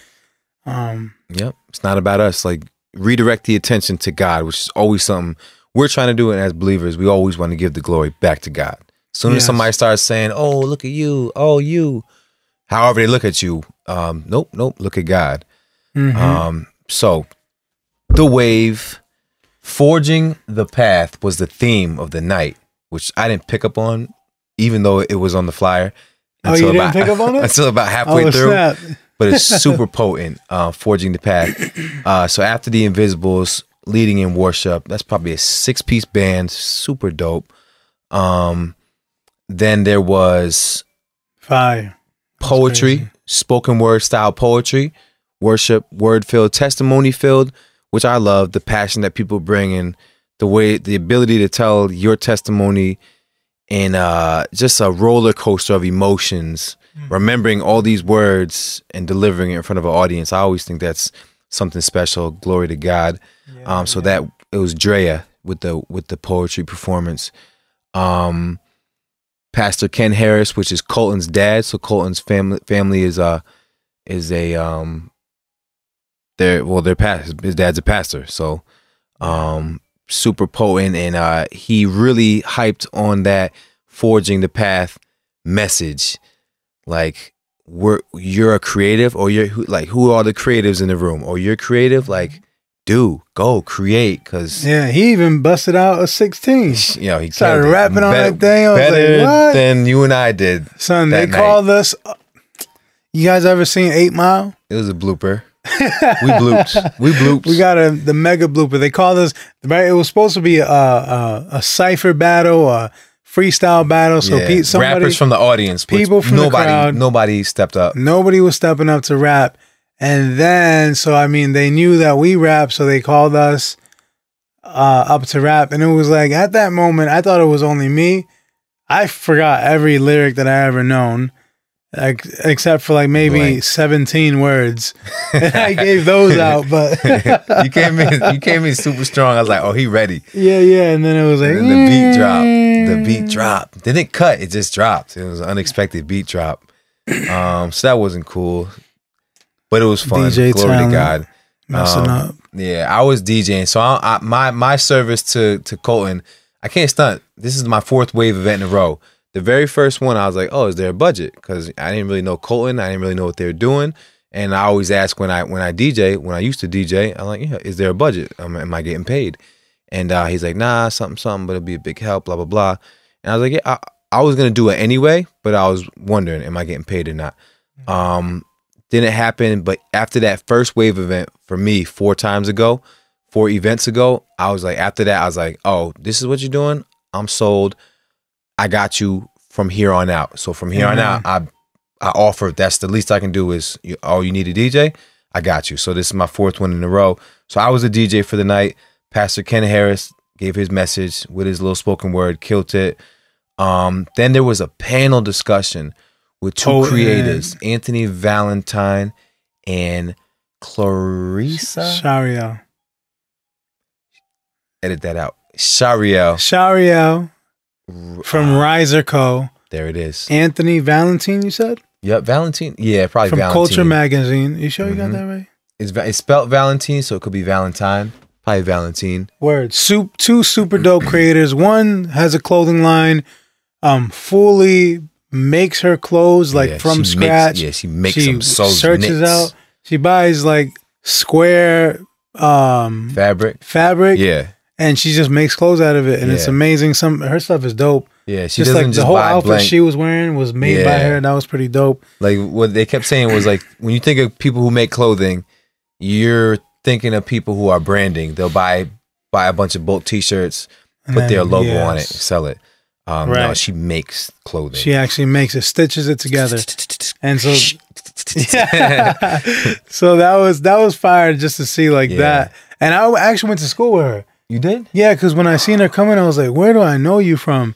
Um, Yep. It's not about us. Like redirect the attention to God, which is always something we're trying to do. And as believers, we always want to give the glory back to God. As soon as somebody starts saying, "Oh, look at you," "Oh, you," however they look at you, um, nope, nope, look at God. mhm. Um, so the wave, forging the path was the theme of the night, which I didn't pick up on, even though it was on the flyer. Oh, you didn't pick up on it? until about halfway oh, through snap. but it's super potent, uh, forging the path. Uh, so after the Invisibles leading in worship, that's probably a six piece band, super dope. Um, then there was Fire. poetry, spoken word style poetry, worship, word filled, testimony filled, which I love. The passion that people bring and the way, the ability to tell your testimony in uh, just a roller coaster of emotions remembering all these words and delivering it in front of an audience. I always think that's something special. Glory to God. um, so that it was Drea with the with the poetry performance. Um, Pastor Ken Harris, which is Colton's dad. So Colton's family family is a is a um their well their past his dad's a pastor. So um super potent and uh he really hyped on that forging the path message. Like we're you're a creative or you're who, like who are the creatives in the room or you're creative like do go create because Yeah, he even busted out a 16. you know he Started it. rapping on better, that thing. I like, better what? than you and I did. Son, they called us. You guys ever seen Eight Mile? It was a blooper. We blooped. We blooped. We got a the mega blooper. They called us. Right, it was supposed to be a a, a cipher battle, a freestyle battle. So Yeah, Pete, somebody, rappers from the audience. people from the nobody, crowd. Nobody stepped up. nobody was stepping up to rap. And then, so I mean, they knew that we rap, so they called us uh, up to rap. And it was like at that moment, I thought it was only me. I forgot every lyric that I ever known, like, except for like maybe Blank. seventeen words. and I gave those out, but you came in. You came in super strong. I was like, oh, he ready. yeah, yeah. And then it was like And then the beat dropped. The beat dropped. Didn't cut. It just dropped. It was an unexpected beat drop. Um, so that wasn't cool, but it was fun. DJ Glory Tallent. to God. messing Um, up. Yeah, I was DJing. So I, I, my my service to to Colton, I can't stunt. This is my fourth wave event in a row. The very first one, I was like, "Oh, is there a budget?" Because I didn't really know Colton. I didn't really know what they were doing. And I always ask when I when I DJ, when I used to DJ, I'm like, "Yeah, is there a budget? Um, am I getting paid?" And uh, he's like, "Nah, something, something, but it'll be a big help." Blah blah blah. And I was like, "Yeah, I, I was gonna do it anyway, but I was wondering, am I getting paid or not?" Um, didn't happen. But after that first wave event for me four times ago, four events ago, I was like, after that, I was like, oh, this is what you're doing. I'm sold. I got you from here on out. So from here on out, I I offer. That's the least I can do is, you, oh, you need a DJ. I got you. So this is my fourth one in a row. So I was a DJ for the night. Pastor Ken Harris gave his message with his little spoken word, killed it. Um, then there was a panel discussion with two Oh, creators, Anthony Valentine and Clarissa. Shariel. Edit that out. Shariel. Shariel from Riser Co. There it is. Anthony Valentine, you said? Yep, Valentine. Yeah, probably From Valentine. Culture Magazine. You sure you got Mhm. that right? It's, it's spelled Valentine, so it could be Valentine. Probably Valentine. Word. Soup, two super dope creators. One has a clothing line, um, fully makes her clothes like Yeah, from scratch. Makes, yeah, she makes she them so searches out. She buys like square um fabric. fabric Yeah, and she just makes clothes out of it and it's amazing. Some her stuff is dope. yeah. She just doesn't like just the whole outfit blank. she was wearing was made by Yeah. her. That was pretty dope. like what they kept saying was like when you think of people who make clothing, you're thinking of people who are branding. They'll buy buy a bunch of bulk T-shirts, And put their then, logo on it, sell it. Um, No, Right. she makes clothing. She actually makes it, stitches it together. And so Yeah. so that was that was fire just to see like Yeah. that. And I actually went to school with her. You did? Yeah, because when I seen her coming, I was like, "Where do I know you from?"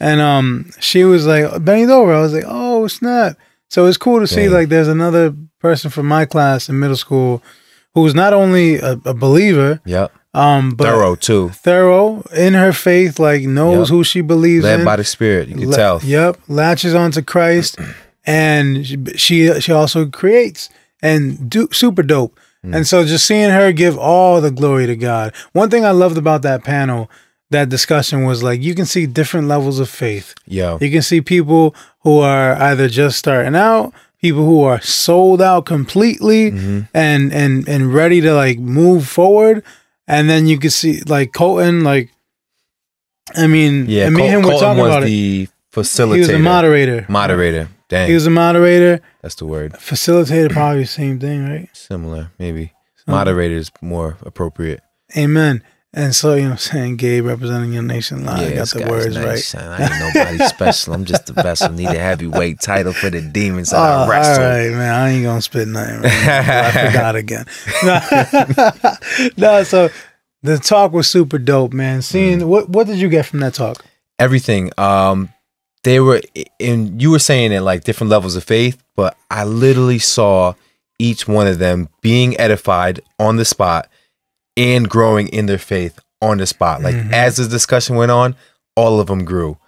And um, she was like, "Benny Dover." I was like, "Oh snap!" So it's cool to see Dang. like there's another person from my class in middle school who's not only a, a believer, Yep. um, but Thorough too. thorough in her faith, like knows Yep. who she believes Led in. by the Spirit. You can La- tell. Yep, latches onto Christ, and she she, she also creates and do super dope. Mm. And so just seeing her give all the glory to God. One thing I loved about that panel, that discussion was like you can see different levels of faith. Yeah. You can see people who are either just starting out, people who are sold out completely Mm-hmm. and and and ready to like move forward. And then you can see like Colton, like I mean, Yeah, and me and him Col- were Colton talking was about it. the facilitator. He was a moderator. Moderator. Dang. He was a moderator. That's the word. Facilitator, probably the same thing, right? Similar, maybe. Moderator is more appropriate. Amen. And so, you know what I'm saying? Gabe representing your nation live. I got the words nice, right. son. I ain't nobody special. I'm just the vessel. Need a heavyweight title for the demons that Oh, I wrestle. right, man. I ain't gonna spit nothing. Right. I forgot again. no, so the talk was super dope, man. Seeing Mm. what what did you get from that talk? Everything. Um, they were and you were saying it like different levels of faith, but I literally saw each one of them being edified on the spot and growing in their faith on the spot. Like Mhm. as the discussion went on, all of them grew.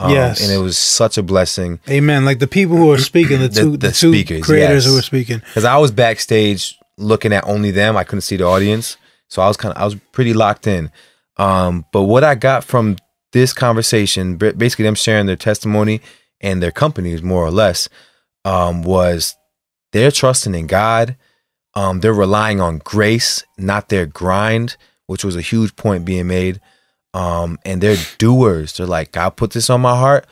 Um, Yes. and it was such a blessing Amen. Like the people who are speaking, the The- two, the, the two speakers, creators yes. who were speaking. because I was backstage looking at only them. I couldn't see the audience, so I was kind of I was pretty locked in. Um, but what I got from this conversation, basically them sharing their testimony and their companies, more or less, um, was they're trusting in God. Um, they're relying on grace, not their grind, which was a huge point being made. Um, and they're doers. They're like, God put this on my heart.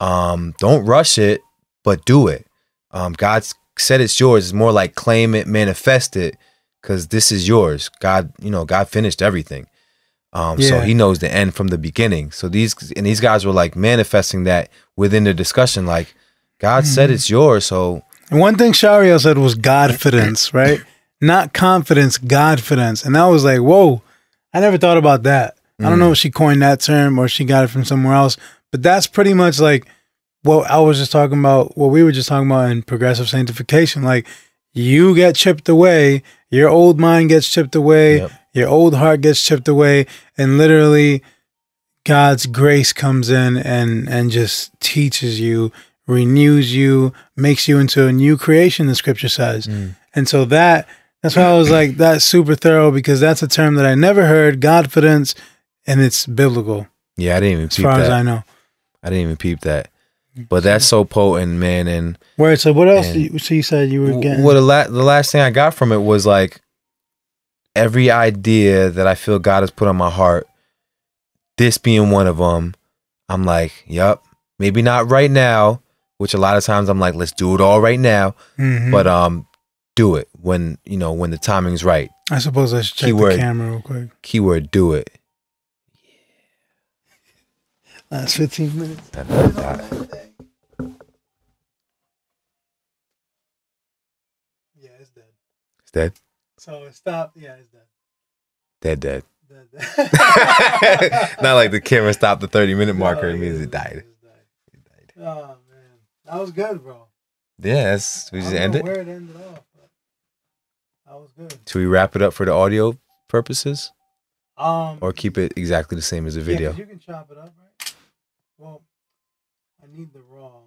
Um, don't rush it, but do it. Um, God said it's yours. It's more like claim it, manifest it, because this is yours. God, you know, God finished everything. Um, so He knows the end from the beginning. So these and these guys were like manifesting that within the discussion. Like God said Mm-hmm. it's yours. So And one thing Shariel said was Godfidence, right? Not confidence, Godfidence. And that was like, whoa, I never thought about that. I don't know if she coined that term or she got it from somewhere else, but that's pretty much like what I was just talking about, what we were just talking about in progressive sanctification. Like you get chipped away, your old mind gets chipped away, Yep. Your old heart gets chipped away, and literally God's grace comes in and and just teaches you, renews you, makes you into a new creation. The scripture says, Mm. and so that that's why I was like that's super thorough because that's a term that I never heard, Godfidence, and it's biblical yeah, I didn't even as peep far that. as I know. I didn't even peep that. But that's so potent, man. And Word. So what else? You, so you said you were getting? Well, the, la- the last thing I got from it was like every idea that I feel God has put on my heart, this being one of them, I'm like, yup, maybe not right now, which a lot of times I'm like, let's do it all right now, Mhm. but um, do it when you know when the timing's right. I suppose I should check keyword. the camera real quick. Keyword, do it. Last fifteen minutes. Yeah, it's dead. It's dead, So it stopped. Yeah, it's dead. dead, dead. Dead, dead. not like the camera stopped the 30 minute marker. No, It means yeah, it died. it's died. Oh man, that was good, bro. Yeah, that's, we just don't end it. Where it ended off. That was good. Should we wrap it up for the audio purposes? Um, or keep it exactly the same as the yeah, you can chop it up, right? Well, I need the raw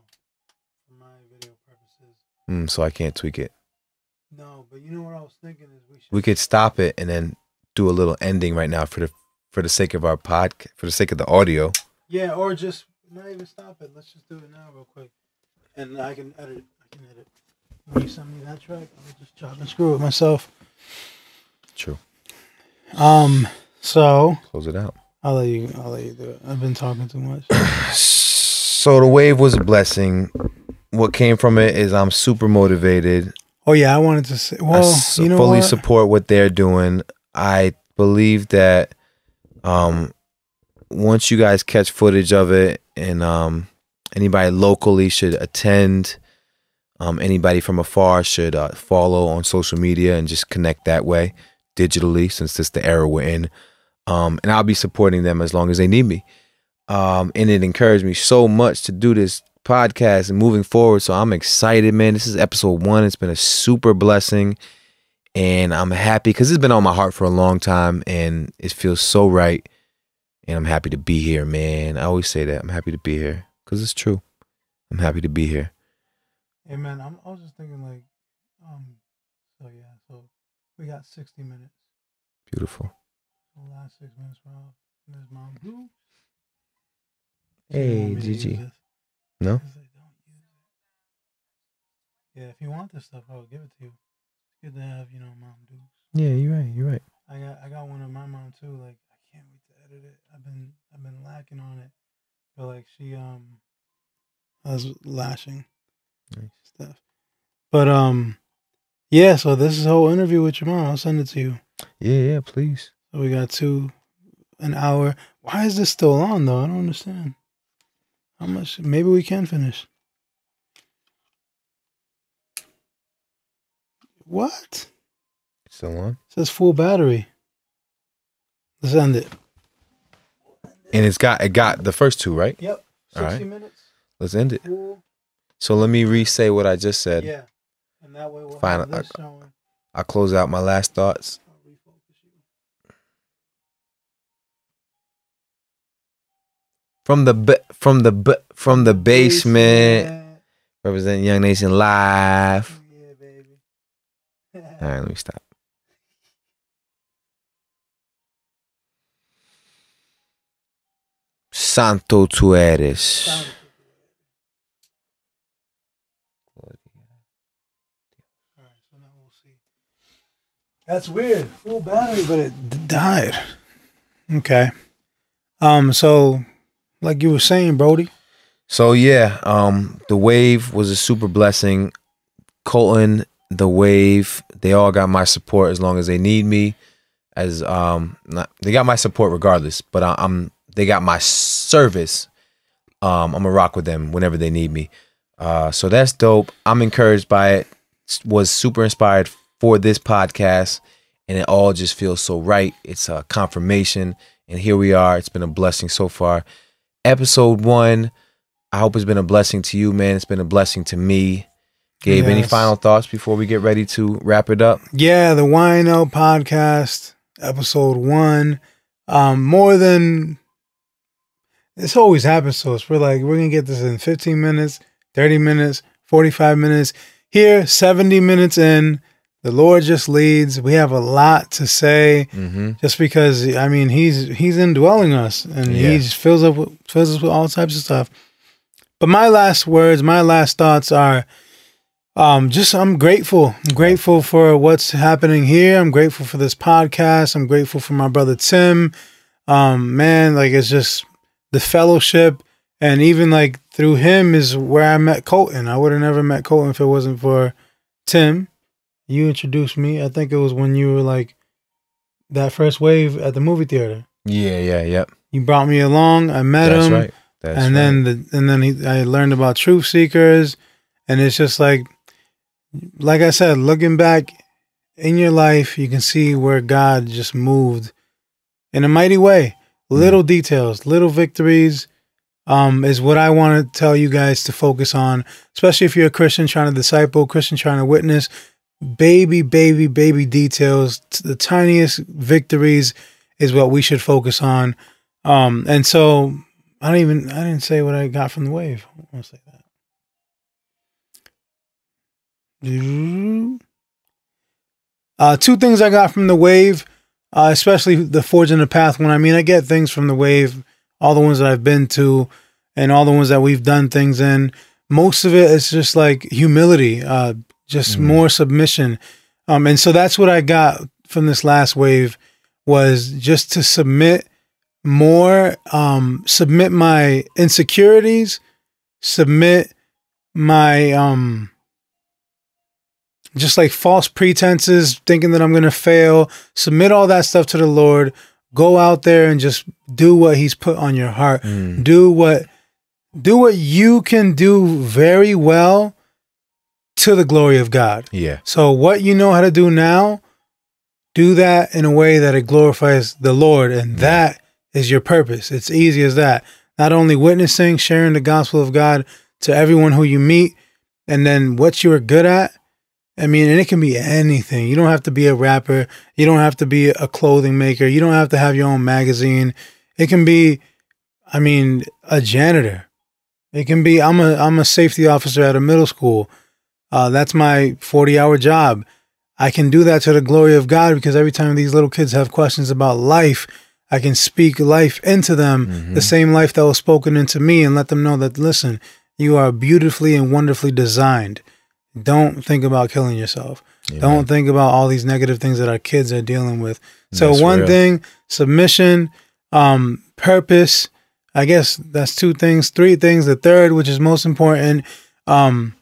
for my video purposes. Mm, so I can't tweak it. No, but you know what I was thinking is we should. We could stop it and then do a little ending right now for the for the sake of our pod, for the sake of the audio. Yeah, or just not even stop it. Let's just do it now, real quick, and I can edit. I can edit. When you send me that track, I'll just chop and screw it myself. True. Um. So Close it out. I'll let you. I'll let you do it. I've been talking too much. So the wave was a blessing. What came from it is I'm super motivated. Oh yeah, I wanted to say. Well, s- you know fully what? support what they're doing. I believe that um, once you guys catch footage of it, and um, anybody locally should attend. Um, anybody from afar should uh, follow on social media and just connect that way digitally, since this the era we're in. Um, and I'll be supporting them as long as they need me. Um, and it encouraged me so much to do this podcast and moving forward. So I'm excited, man. This is episode one. It's been a super blessing. And I'm happy because it's been on my heart for a long time and it feels so right. And I'm happy to be here, man. I always say that. I'm happy to be here because it's true. I'm happy to be here. Hey man, I'm, I was just thinking like, um, so yeah, so we got 60 minutes. Beautiful. The last six minutes were off. There's mom. Who? Hey, You want me to use Gigi. No? I "Don't use it." Yeah, if you want this stuff, I'll give it to you. It's good to have, you know, mom do. Yeah, you're right. You're right. I got I got one of my mom too. Like I can't wait to edit it. I've been I've been lacking on it, but like she um, I was lashing Nice. stuff. But um, yeah. So this is a whole interview with your mom. I'll send it to you. Yeah, yeah, please. So we got two, an hour. Why is this still on though? I don't understand. How much? Maybe we can finish. What? Still on? It says full battery. Let's end it. And it's got it got the first two, right? Yep. All right. minutes. Let's end it. So let me re-say what I just said. Yeah. And that way we'll this I-. I'll close out my last thoughts. I'll refocus you. From the b- from the b- from the basement, representing Young Nation live. Yeah, baby. All right, let me stop. Santo tu eres. Alright, so we'll. That's weird. Full battery, but it d- died. Okay. Um. So, like you were saying, Brody. So yeah, um, the wave was a super blessing. Colton, the wave, they all got my support as long as they need me. As um, not, they got my support regardless, but I, I'm they got my service. Um, I'm gonna rock with them whenever they need me. Uh, so that's dope. I'm encouraged by it. Was super inspired for this podcast, and it all just feels so right. It's a confirmation, and here we are. It's been a blessing so far. Episode one. I hope it's been a blessing to you, man. It's been a blessing to me. Gabe, any final thoughts before we get ready to wrap it up? Yeah, the YNL podcast, episode one. Um, more than this always happens to us. We're like, we're gonna get this in 15 minutes, 30 minutes, 45 minutes. Here, 70 minutes in. The Lord just leads. We have a lot to say, Mm-hmm. just because I mean He's He's indwelling us, and Yeah. He fills up with- fills us with all types of stuff. But my last words, my last thoughts are um just i'm grateful i'm grateful for what's happening here i'm grateful for this podcast i'm grateful for my brother tim um man like it's just the fellowship and even like through him is where i met colton i would have never met colton if it wasn't for tim you introduced me i think it was when you were like that first wave at the movie theater Yeah, yeah, yep. you brought me along i met That's him right. That's and right. then the and then he, I learned about truth seekers, and it's just like, like I said, looking back in your life, you can see where God just moved in a mighty way. Little details, little victories, um, is what I want to tell you guys to focus on, especially if you're a Christian trying to disciple, Christian trying to witness. Baby, baby, baby details, the tiniest victories is what we should focus on. Um, and so I don't even I didn't say what I got from the wave. I want to say that. Uh, two things I got from the wave, uh, especially the forging the path one. I mean, I get things from the wave, all the ones that I've been to, and all the ones that we've done things in. Most of it is just like humility, uh, just Mm. more submission, um, and so that's what I got from this last wave was just to submit more um submit my insecurities submit my um just like false pretenses thinking that i'm gonna fail submit all that stuff to the lord go out there and just do what he's put on your heart Mm. do what do what you can do very well to the glory of god yeah, so what you know how to do now, do that in a way that it glorifies the Lord, and that is your purpose. It's easy as that. Not only witnessing, sharing the gospel of God to everyone who you meet, and then what you're good at. I mean, and it can be anything. You don't have to be a rapper. You don't have to be a clothing maker. You don't have to have your own magazine. It can be, I mean, a janitor. It can be I'm a I'm a safety officer at a middle school. Uh, that's my 40 hour job. I can do that to the glory of God because every time these little kids have questions about life, I can speak life into them, Mm-hmm. the same life that was spoken into me, and let them know that, listen, you are beautifully and wonderfully designed. Don't think about killing yourself. Don't think about all these negative things that our kids are dealing with. So, That's one real. thing submission, um, purpose. I guess that's two things. Three things. The third, which is most important, um,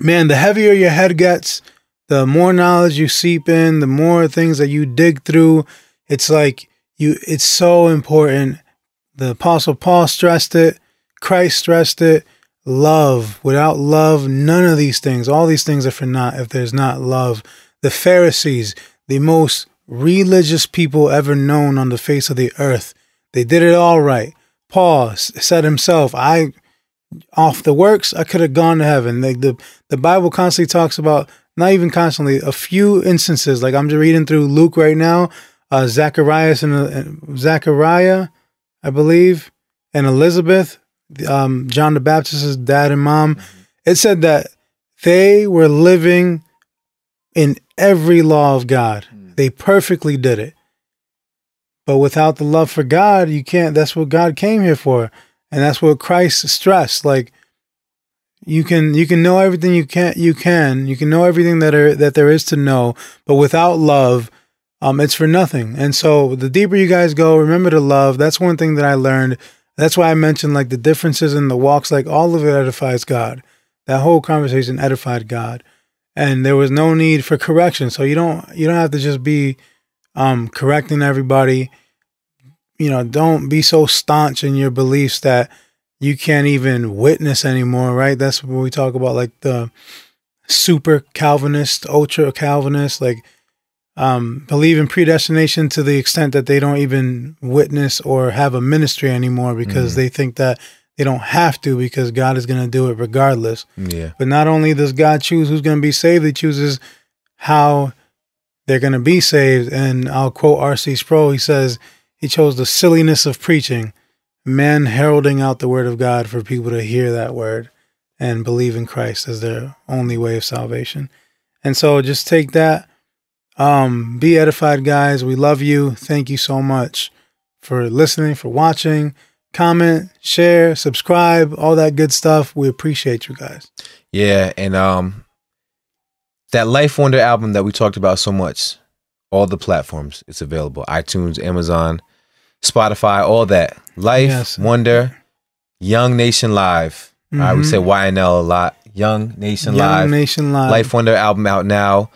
man, the heavier your head gets, the more knowledge you seep in, the more things that you dig through. It's like you it's so important. The apostle Paul stressed it, Christ stressed it. Love. Without love, none of these things, all these things are for naught if there's not love. The Pharisees, the most religious people ever known on the face of the earth, they did it all right. Paul said himself, I off the works, I could have gone to heaven. Like the the Bible constantly talks about not even constantly a few instances. Like I'm just reading through Luke right now, uh, Zacharias and uh, Zachariah, I believe, and Elizabeth, um, John the Baptist's dad and mom. It said that they were living in every law of God. They perfectly did it. But without the love for God, you can't. That's what God came here for, and that's what Christ stressed. Like you can you can know everything you can you can you can know everything that are that there is to know, but without love, um, it's for nothing. And so the deeper you guys go, remember to love. That's one thing that I learned. That's why I mentioned like the differences in the walks. Like all of it edifies God. That whole conversation edified God, and there was no need for correction. So you don't you don't have to just be um, correcting everybody. You know, don't be so staunch in your beliefs that you can't even witness anymore, right? That's what we talk about, like the super Calvinist, ultra Calvinist, like um, believe in predestination to the extent that they don't even witness or have a ministry anymore because Mm-hmm. they think that they don't have to because God is going to do it regardless. Yeah. But not only does God choose who's going to be saved, He chooses how they're going to be saved. And I'll quote R.C. Sproul. He says he chose the silliness of preaching, men heralding out the word of God for people to hear that word and believe in Christ as their only way of salvation. And so just take that. Um, be edified, guys. We love you. Thank you so much for listening, for watching. Comment, share, subscribe, all that good stuff. We appreciate you guys. Yeah, and um that Life Wonder album that we talked about so much, all the platforms, it's available. iTunes, Amazon, Spotify, all that. Life Yes. Wonder, Young Nation Live. All right, we say YNL a lot. Young Nation Young Live. Nation Live. Life Wonder album out now.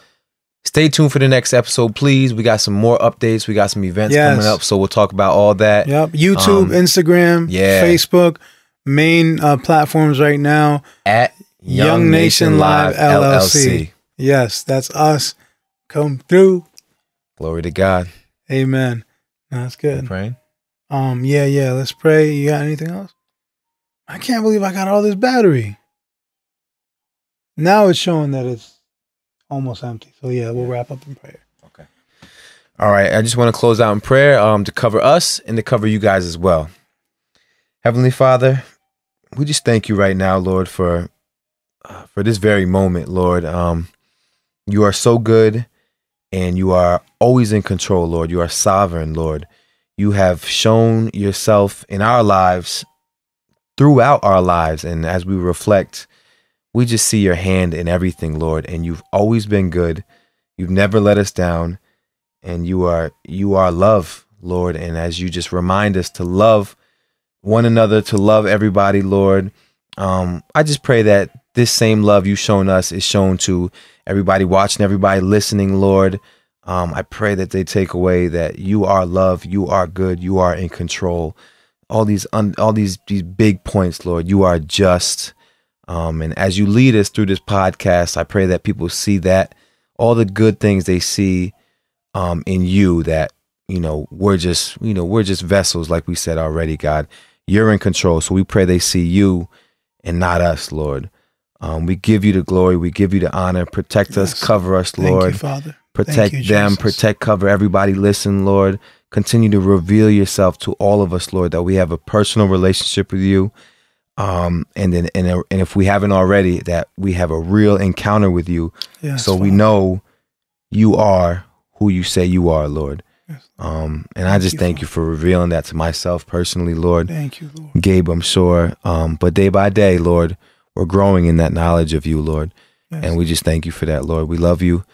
Stay tuned for the next episode, please. We got some more updates. We got some events Yes. coming up, so we'll talk about all that. Yep. YouTube, Um, Instagram, yeah. Facebook, main uh, platforms right now. At Young, Nation, Live LLC. Yes, that's us. Come through. Glory to God. Amen. That's good. Praying. Um, yeah, yeah. Let's pray. You got anything else? I can't believe I got all this battery. Now it's showing that it's almost empty. So yeah, we'll wrap up in prayer. Okay. All right, I just want to close out in prayer um, to cover us and to cover you guys as well. Heavenly Father, we just thank you right now, Lord, for uh, for this very moment, Lord. Um, you are so good, and you are always in control, Lord. You are sovereign, Lord. You have shown yourself in our lives throughout our lives, and as we reflect, we just see your hand in everything, Lord. And you've always been good. You've never let us down and you are you are love lord and as you just remind us to love one another to love everybody lord um i just pray that this same love you've shown us is shown to everybody watching everybody listening lord. Um i pray that they take away that you are love you are good you are in control. All these un- all these these big points lord you are just. Um and as you lead us through this podcast i pray that people see that all the good things they see um in you that you know we're just you know we're just vessels like we said already god. You're in control so we pray they see you and not us lord um we give you the glory we give you the honor protect us cover us Thank lord you, Father. protect you, them protect cover everybody listen lord continue to reveal yourself to all of us lord that we have a personal relationship with you um and then and, and if we haven't already that we have a real encounter with you Yes, so we know you are who you say you are, Lord. Yes. Um, and I just you, thank you for revealing that to myself personally, Lord. Thank you, Lord. Gabe, I'm sure. Um, but day by day, Lord, we're growing in that knowledge of you, Lord. Yes. And we just thank you for that, Lord. We love you.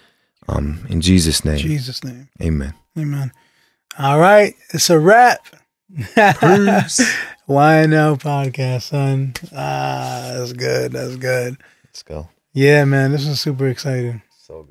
Um, in Jesus' name, Jesus' name. amen. Amen. All right. It's a wrap. YNL podcast, son. Ah, that's good. That's good. Let's go. Yeah, man. This is super exciting. So good.